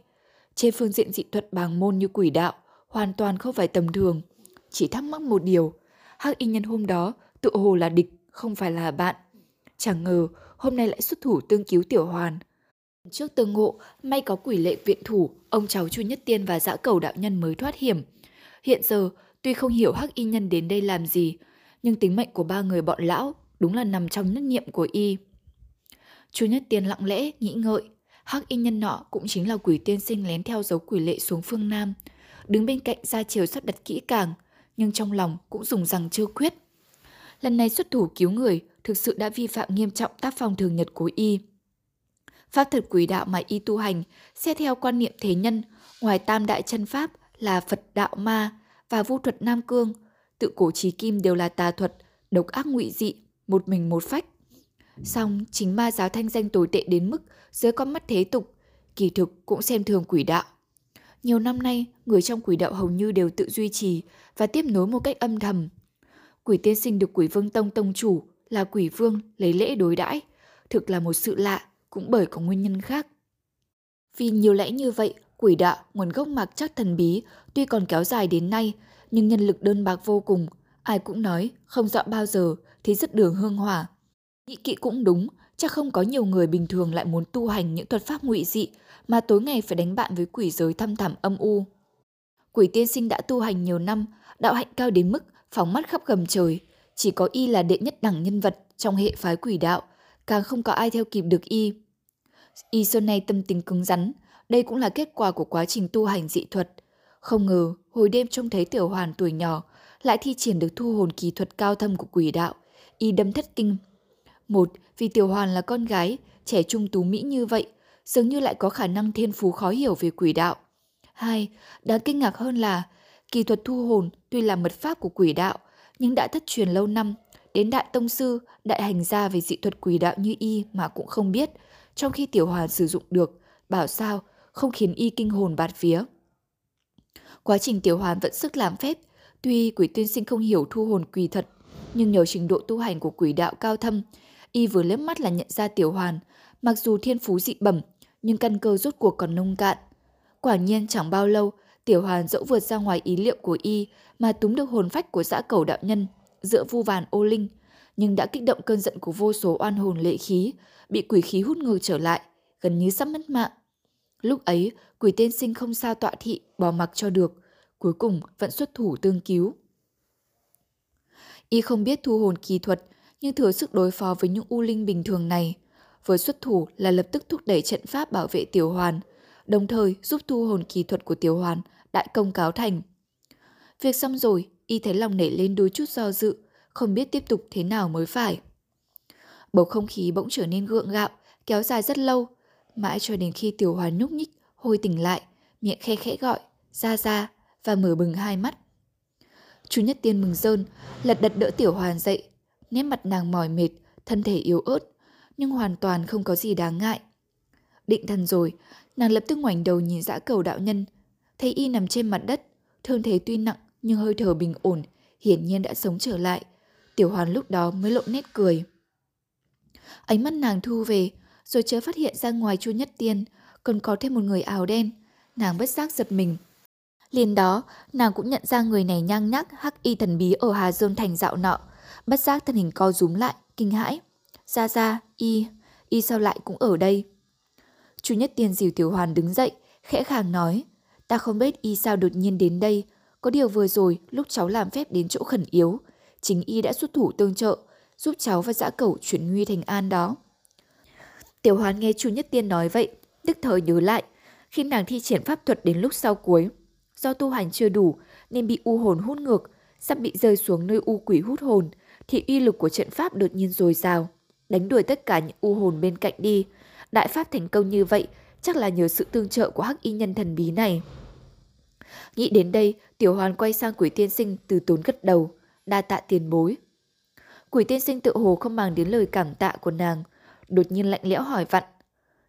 Trên phương diện dị thuật bàng môn như quỷ đạo, hoàn toàn không phải tầm thường. Chỉ thắc mắc một điều, hắc y nhân hôm đó tự hồ là địch, không phải là bạn. Chẳng ngờ hôm nay lại xuất thủ tương cứu Tiểu Hoàn. Trước tương ngộ, may có quỷ lệ viện thủ, ông cháu Chu Nhất Tiên và dã cầu đạo nhân mới thoát hiểm. Hiện giờ, tuy không hiểu hắc y nhân đến đây làm gì, nhưng tính mệnh của ba người bọn lão đúng là nằm trong nhất nhiệm của y. Chu Nhất Tiên lặng lẽ, nghĩ ngợi. Hắc y nhân nọ cũng chính là quỷ tiên sinh lén theo dấu quỷ lệ xuống phương Nam. Đứng bên cạnh ra chiều sắp đặt kỹ càng, nhưng trong lòng cũng dùng rằng chưa quyết. Lần này xuất thủ cứu người thực sự đã vi phạm nghiêm trọng tác phong thường nhật của y. Pháp thuật quỷ đạo mà y tu hành xét theo quan niệm thế nhân, ngoài tam đại chân pháp là Phật đạo ma và vu thuật Nam Cương, tự cổ trí kim đều là tà thuật, độc ác ngụy dị, một mình một phách. Song chính ma giáo thanh danh tồi tệ đến mức dưới con mắt thế tục, kỳ thực cũng xem thường quỷ đạo. Nhiều năm nay, người trong quỷ đạo hầu như đều tự duy trì và tiếp nối một cách âm thầm. Quỷ tiên sinh được quỷ vương tông tông chủ là quỷ vương lấy lễ đối đãi thực là một sự lạ, cũng bởi có nguyên nhân khác. Vì nhiều lẽ như vậy, quỷ đạo nguồn gốc mạc chắc thần bí tuy còn kéo dài đến nay, nhưng nhân lực đơn bạc vô cùng. Ai cũng nói không dọn bao giờ thì rất đường hương hỏa. Nghĩ kỵ cũng đúng, chắc không có nhiều người bình thường lại muốn tu hành những thuật pháp ngụy dị mà tối ngày phải đánh bạn với quỷ giới thăm thẳm âm u. Quỷ tiên sinh đã tu hành nhiều năm, đạo hạnh cao đến mức phóng mắt khắp gầm trời. Chỉ có y là đệ nhất đẳng nhân vật trong hệ phái quỷ đạo, càng không có ai theo kịp được y. Y xuân nay tâm tình cứng rắn, đây cũng là kết quả của quá trình tu hành dị thuật. Không ngờ, hồi đêm trông thấy tiểu hoàn tuổi nhỏ, lại thi triển được thu hồn kỳ thuật cao thâm của quỷ đạo. Y đâm thất kinh. Một, vì tiểu hoàn là con gái, trẻ trung tú mỹ như vậy, dường như lại có khả năng thiên phú khó hiểu về quỷ đạo. Hai, đáng kinh ngạc hơn là, kỳ thuật thu hồn tuy là mật pháp của quỷ đạo, nhưng đã thất truyền lâu năm, đến đại tông sư, đại hành gia về dị thuật quỷ đạo như y mà cũng không biết, trong khi tiểu hoàn sử dụng được bảo sao, không khiến y kinh hồn bạt vía. Quá trình tiểu hoàn vẫn sức làm phép, tuy quỷ tiên sinh không hiểu thu hồn quỷ thật, nhưng nhờ trình độ tu hành của quỷ đạo cao thâm, y vừa liếc mắt là nhận ra tiểu hoàn, mặc dù thiên phú dị bẩm, nhưng căn cơ rốt cuộc còn nông cạn. Quả nhiên chẳng bao lâu, tiểu hoàn dẫu vượt ra ngoài ý liệu của y mà túm được hồn phách của dã cầu đạo nhân, dựa vu vàn ô linh, nhưng đã kích động cơn giận của vô số oan hồn lệ khí, bị quỷ khí hút ngược trở lại, gần như sắp mất mạng. Lúc ấy, quỷ tiên sinh không sao tọa thị, bỏ mặc cho được, cuối cùng vẫn xuất thủ tương cứu. Y không biết thu hồn kỳ thuật, nhưng thừa sức đối phó với những u linh bình thường này. Với xuất thủ là lập tức thúc đẩy trận pháp bảo vệ tiểu hoàn, đồng thời giúp thu hồn kỳ thuật của tiểu hoàn đại công cáo thành. Việc xong rồi, y thấy lòng nảy lên đôi chút do dự, không biết tiếp tục thế nào mới phải. Bầu không khí bỗng trở nên gượng gạo, kéo dài rất lâu, mãi cho đến khi tiểu hoàn nhúc nhích, hồi tỉnh lại, miệng khe khẽ gọi, ra ra, và mở bừng hai mắt. Chú Nhất Tiên mừng rơn, lật đật đỡ tiểu hoàn dậy, nét mặt nàng mỏi mệt, thân thể yếu ớt, nhưng hoàn toàn không có gì đáng ngại. Định thần rồi, nàng lập tức ngoảnh đầu nhìn dã cầu đạo nhân, thấy y nằm trên mặt đất, thương thế tuy nặng nhưng hơi thở bình ổn, hiển nhiên đã sống trở lại. Tiểu hoàn lúc đó mới lộ nét cười. Ánh mắt nàng thu về, rồi chớ phát hiện ra ngoài chu nhất tiên, còn có thêm một người áo đen. Nàng bất giác giật mình. Liền đó, nàng cũng nhận ra người này nhang nhắc hắc y thần bí ở Hà Dương Thành dạo nọ. Bất giác thân hình co rúm lại, kinh hãi. Ra ra, y, y sao lại cũng ở đây? Chu Nhất Tiên dìu Tiểu Hoàn đứng dậy, khẽ khàng nói. Ta không biết y sao đột nhiên đến đây. Có điều vừa rồi, lúc cháu làm phép đến chỗ khẩn yếu, chính y đã xuất thủ tương trợ, giúp cháu và dã cẩu chuyển nguy thành an đó. Tiểu Hoàn nghe Chu Nhất Tiên nói vậy, đức thời nhớ lại, khi nàng thi triển pháp thuật đến lúc sau cuối. Do tu hành chưa đủ nên bị u hồn hút ngược, sắp bị rơi xuống nơi u quỷ hút hồn, thì uy lực của trận pháp đột nhiên dồi dào, đánh đuổi tất cả những u hồn bên cạnh đi. Đại pháp thành công như vậy chắc là nhờ sự tương trợ của hắc y nhân thần bí này. Nghĩ đến đây, Tiểu Hoàn quay sang quỷ tiên sinh từ tốn gật đầu, đa tạ tiền bối. Quỷ tiên sinh tự hồ không màng đến lời cảm tạ của nàng, đột nhiên lạnh lẽo hỏi vặn.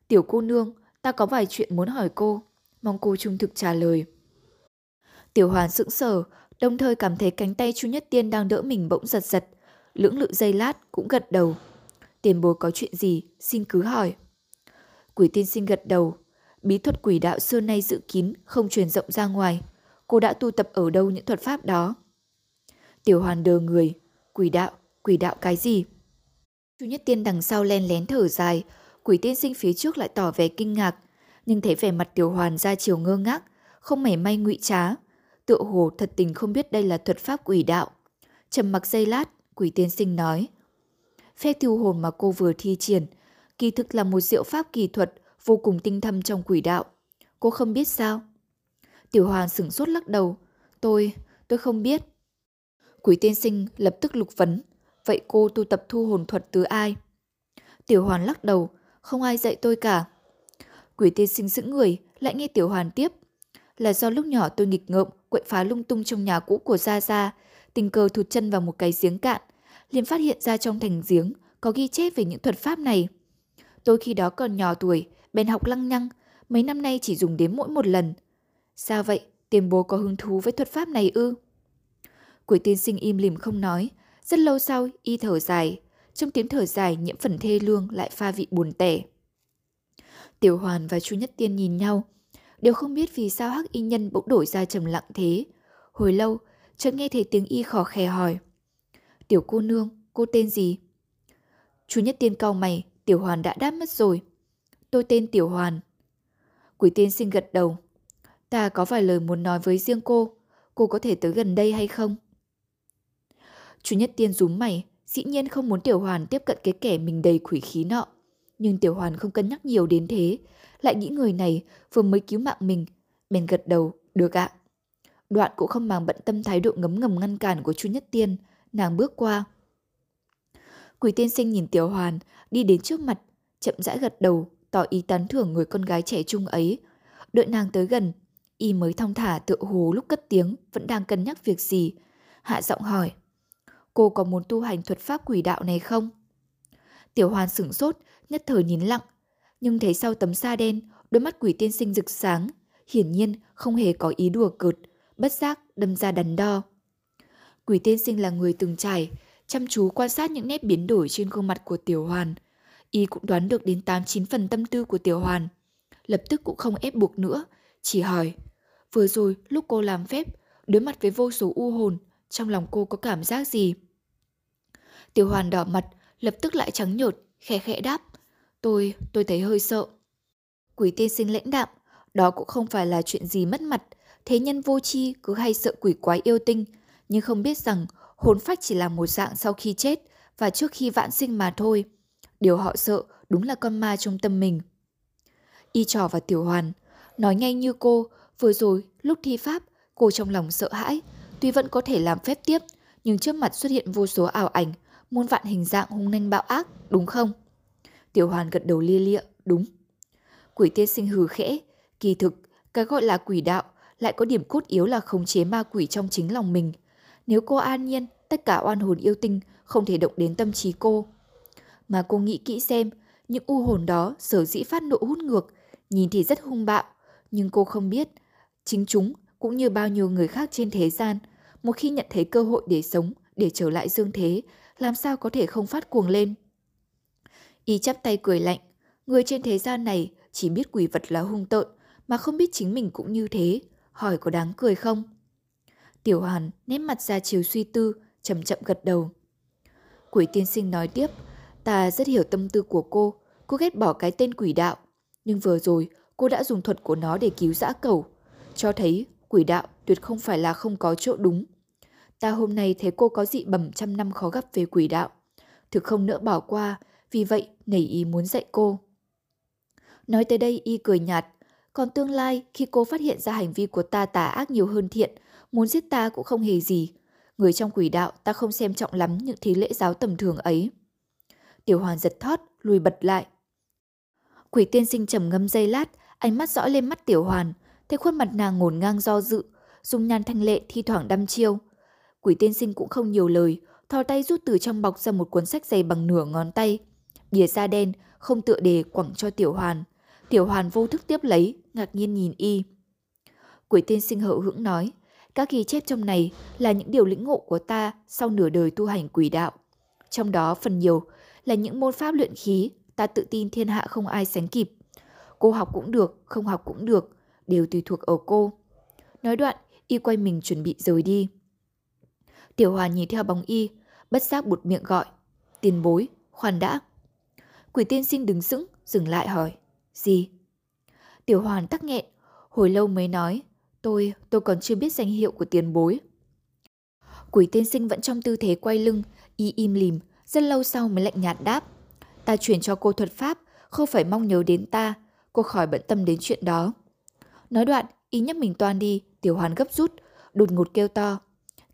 Tiểu cô nương, ta có vài chuyện muốn hỏi cô, mong cô trung thực trả lời. Tiểu Hoàn sững sờ, đồng thời cảm thấy cánh tay Chu Nhất Tiên đang đỡ mình bỗng giật giật, lưỡng lự giây lát cũng gật đầu. Tiền bối có chuyện gì, xin cứ hỏi. Quỷ tiên sinh gật đầu, bí thuật quỷ đạo xưa nay giữ kín, không truyền rộng ra ngoài. Cô đã tu tập ở đâu những thuật pháp đó? Tiểu hoàn đờ người, quỷ đạo, quỷ đạo cái gì? Chu Nhất Tiên đằng sau len lén thở dài, quỷ tiên sinh phía trước lại tỏ vẻ kinh ngạc, nhưng thấy vẻ mặt tiểu hoàn ra chiều ngơ ngác, không mảy may ngụy trá. Tựa hồ thật tình không biết đây là thuật pháp quỷ đạo. Trầm mặc giây lát, quỷ tiên sinh nói. Phép tiêu hồn mà cô vừa thi triển, kỳ thực là một diệu pháp kỳ thuật vô cùng tinh thâm trong quỷ đạo. Cô không biết sao? Tiểu hoàn sửng sốt lắc đầu. Tôi, tôi không biết. Quỷ tiên sinh lập tức lục vấn. Vậy cô tu tập thu hồn thuật từ ai? Tiểu hoàn lắc đầu. Không ai dạy tôi cả. Quỷ tiên sinh giữ người, lại nghe tiểu hoàn tiếp. Là do lúc nhỏ tôi nghịch ngợm, quậy phá lung tung trong nhà cũ của Gia Gia, tình cờ thụt chân vào một cái giếng cạn, liền phát hiện ra trong thành giếng có ghi chép về những thuật pháp này. Tôi khi đó còn nhỏ tuổi, bèn học lăng nhăng, mấy năm nay chỉ dùng đến mỗi một lần. Sao vậy, tiền bố có hứng thú với thuật pháp này ư? Quỷ tiên sinh im lìm không nói, rất lâu sau y thở dài, trong tiếng thở dài nhiễm phần thê lương lại pha vị buồn tẻ. Tiểu Hoàn và Chu Nhất Tiên nhìn nhau, đều không biết vì sao hắc y nhân bỗng đổi ra trầm lặng thế. Hồi lâu, chợt nghe thấy tiếng y khò khè hỏi. Tiểu cô nương, cô tên gì? chú Nhất Tiên cau mày, Tiểu Hoàn đã đáp mất rồi. Tôi tên Tiểu Hoàn. Quỷ tiên sinh gật đầu. Ta có vài lời muốn nói với riêng cô. Cô có thể tới gần đây hay không? chú Nhất Tiên rúm mày, dĩ nhiên không muốn Tiểu Hoàn tiếp cận cái kẻ mình đầy quỷ khí nọ. Nhưng Tiểu Hoàn không cân nhắc nhiều đến thế, lại nghĩ người này vừa mới cứu mạng mình, bèn gật đầu, được ạ. Đoạn cũng không màng bận tâm thái độ ngấm ngầm ngăn cản của Chu Nhất Tiên, nàng bước qua. Quỷ tiên sinh nhìn Tiểu Hoàn, đi đến trước mặt, chậm rãi gật đầu, tỏ ý tán thưởng người con gái trẻ trung ấy. Đợi nàng tới gần, y mới thong thả tựa hồ lúc cất tiếng vẫn đang cân nhắc việc gì. Hạ giọng hỏi, cô có muốn tu hành thuật pháp quỷ đạo này không? Tiểu Hoàn sửng sốt, nhất thời nhìn lặng, nhưng thấy sau tấm sa đen, đôi mắt quỷ tiên sinh rực sáng, hiển nhiên không hề có ý đùa cợt, bất giác đâm ra đắn đo. Quỷ tiên sinh là người từng trải, chăm chú quan sát những nét biến đổi trên gương mặt của Tiểu Hoàn. Y cũng đoán được đến 8-9 phần tâm tư của Tiểu Hoàn. Lập tức cũng không ép buộc nữa, chỉ hỏi. Vừa rồi lúc cô làm phép, đối mặt với vô số u hồn, trong lòng cô có cảm giác gì? Tiểu Hoàn đỏ mặt, lập tức lại trắng nhợt, khẽ khẽ đáp. Tôi, tôi thấy hơi sợ. Quỷ tiên sinh lãnh đạm, đó cũng không phải là chuyện gì mất mặt. Thế nhân vô chi cứ hay sợ quỷ quái yêu tinh, nhưng không biết rằng hồn phách chỉ là một dạng sau khi chết và trước khi vãn sinh mà thôi. Điều họ sợ đúng là con ma trong tâm mình. Y trò và tiểu hoàn, nói ngay như cô, vừa rồi lúc thi pháp, cô trong lòng sợ hãi, tuy vẫn có thể làm phép tiếp, nhưng trước mặt xuất hiện vô số ảo ảnh, muôn vạn hình dạng hung nanh bạo ác, đúng không? Tiểu hoàn gật đầu lia lịa, đúng. Quỷ tiên sinh hừ khẽ, kỳ thực, cái gọi là quỷ đạo lại có điểm cốt yếu là khống chế ma quỷ trong chính lòng mình. Nếu cô an nhiên, tất cả oan hồn yêu tinh không thể động đến tâm trí cô. Mà cô nghĩ kỹ xem, những u hồn đó sở dĩ phát nộ hút ngược, nhìn thì rất hung bạo, nhưng cô không biết, chính chúng cũng như bao nhiêu người khác trên thế gian, một khi nhận thấy cơ hội để sống, để trở lại dương thế, làm sao có thể không phát cuồng lên. Y chắp tay cười lạnh, người trên thế gian này chỉ biết quỷ vật là hung tợn, mà không biết chính mình cũng như thế, hỏi có đáng cười không? Tiểu Hoàn nét mặt ra chiều suy tư, chậm chậm gật đầu. Quỷ tiên sinh nói tiếp, ta rất hiểu tâm tư của cô, cô ghét bỏ cái tên quỷ đạo. Nhưng vừa rồi, cô đã dùng thuật của nó để cứu dã cầu, cho thấy quỷ đạo tuyệt không phải là không có chỗ đúng. Ta hôm nay thấy cô có dị bẩm trăm năm khó gặp về quỷ đạo. Thực không nỡ bỏ qua, vì vậy nảy ý muốn dạy cô. Nói tới đây y cười nhạt, còn tương lai khi cô phát hiện ra hành vi của ta tà ác nhiều hơn thiện, muốn giết ta cũng không hề gì. Người trong quỷ đạo ta không xem trọng lắm những thí lễ giáo tầm thường ấy. Tiểu hoàn giật thót, lùi bật lại. Quỷ tiên sinh trầm ngâm giây lát, ánh mắt dõi lên mắt tiểu hoàn, thấy khuôn mặt nàng ngổn ngang do dự, dung nhan thanh lệ thi thoảng đăm chiêu. Quỷ tiên sinh cũng không nhiều lời, thò tay rút từ trong bọc ra một cuốn sách dày bằng nửa ngón tay. Bìa da đen, không tựa đề quẳng cho tiểu hoàn. Tiểu hoàn vô thức tiếp lấy, ngạc nhiên nhìn y. Quỷ tiên sinh hậu hững nói, các ghi chép trong này là những điều lĩnh ngộ của ta sau nửa đời tu hành quỷ đạo. Trong đó phần nhiều là những môn pháp luyện khí ta tự tin thiên hạ không ai sánh kịp. Cô học cũng được, không học cũng được, đều tùy thuộc ở cô. Nói đoạn, y quay mình chuẩn bị rời đi. Tiểu Hòa nhìn theo bóng y, bất giác bụt miệng gọi. Tiền bối, khoan đã. Quỷ tiên sinh đứng sững, dừng lại hỏi. Gì? Tiểu Hoàn tắc nghẹn, hồi lâu mới nói. Tôi, tôi còn chưa biết danh hiệu của tiền bối. Quỷ tiên sinh vẫn trong tư thế quay lưng, y im lìm, rất lâu sau mới lạnh nhạt đáp. Ta chuyển cho cô thuật pháp, không phải mong nhớ đến ta, cô khỏi bận tâm đến chuyện đó. Nói đoạn, y nhấc mình toan đi, tiểu hoàn gấp rút, đột ngột kêu to.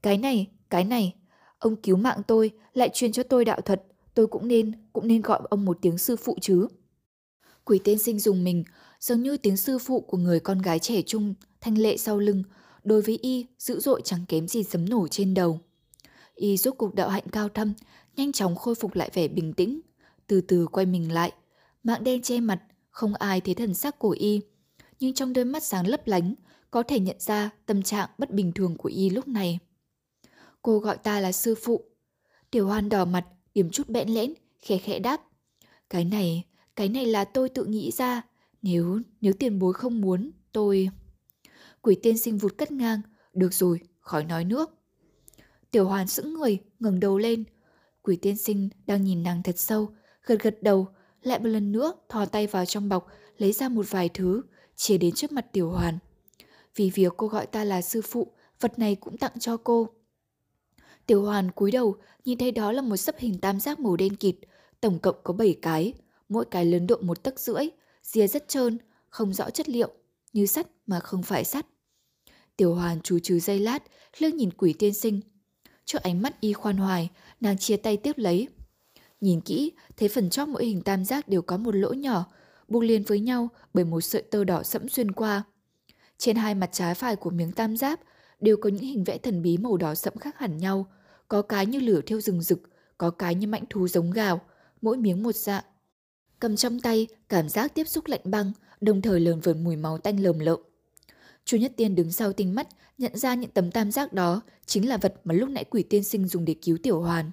Cái này, cái này, ông cứu mạng tôi, lại truyền cho tôi đạo thuật, tôi cũng nên, cũng nên gọi ông một tiếng sư phụ chứ. Quỷ tên sinh dùng mình, giống như tiếng sư phụ của người con gái trẻ trung, thanh lệ sau lưng, đối với y dữ dội chẳng kém gì sấm nổ trên đầu. Y giúp cục đạo hạnh cao thâm, nhanh chóng khôi phục lại vẻ bình tĩnh, từ từ quay mình lại. Mạng đen che mặt, không ai thấy thần sắc của y. Nhưng trong đôi mắt sáng lấp lánh, có thể nhận ra tâm trạng bất bình thường của y lúc này. Cô gọi ta là sư phụ. Tiểu hoan đỏ mặt, điểm chút bẽn lẽn, khẽ khẽ đáp. Cái này, cái này là tôi tự nghĩ ra. Nếu, nếu tiền bối không muốn, tôi... Quỷ tiên sinh vụt cất ngang. Được rồi, khỏi nói nước. Tiểu hoàn sững người, ngẩng đầu lên. Quỷ tiên sinh đang nhìn nàng thật sâu, gật gật đầu, lại một lần nữa thò tay vào trong bọc, lấy ra một vài thứ, chia đến trước mặt tiểu hoàn. Vì việc cô gọi ta là sư phụ, vật này cũng tặng cho cô. Tiểu hoàn cúi đầu, nhìn thấy đó là một sấp hình tam giác màu đen kịt, tổng cộng có 7 cái, mỗi cái lớn độ một tấc rưỡi, rìa rất trơn, không rõ chất liệu, như sắt mà không phải sắt. Tiểu hoàn chú trừ dây lát, lương nhìn quỷ tiên sinh. Trước ánh mắt y khoan hoài, nàng chia tay tiếp lấy. Nhìn kỹ, thấy phần chóp mỗi hình tam giác đều có một lỗ nhỏ, buộc liền với nhau bởi một sợi tơ đỏ sẫm xuyên qua. Trên hai mặt trái phải của miếng tam giác đều có những hình vẽ thần bí màu đỏ sẫm khác hẳn nhau, có cái như lửa thiêu rừng rực, có cái như mãnh thú giống gào, mỗi miếng một dạng cầm trong tay, cảm giác tiếp xúc lạnh băng, đồng thời lờn vờn mùi máu tanh lờm lợm. Chu Nhất Tiên đứng sau tinh mắt, nhận ra những tấm tam giác đó chính là vật mà lúc nãy quỷ tiên sinh dùng để cứu Tiểu Hoàn.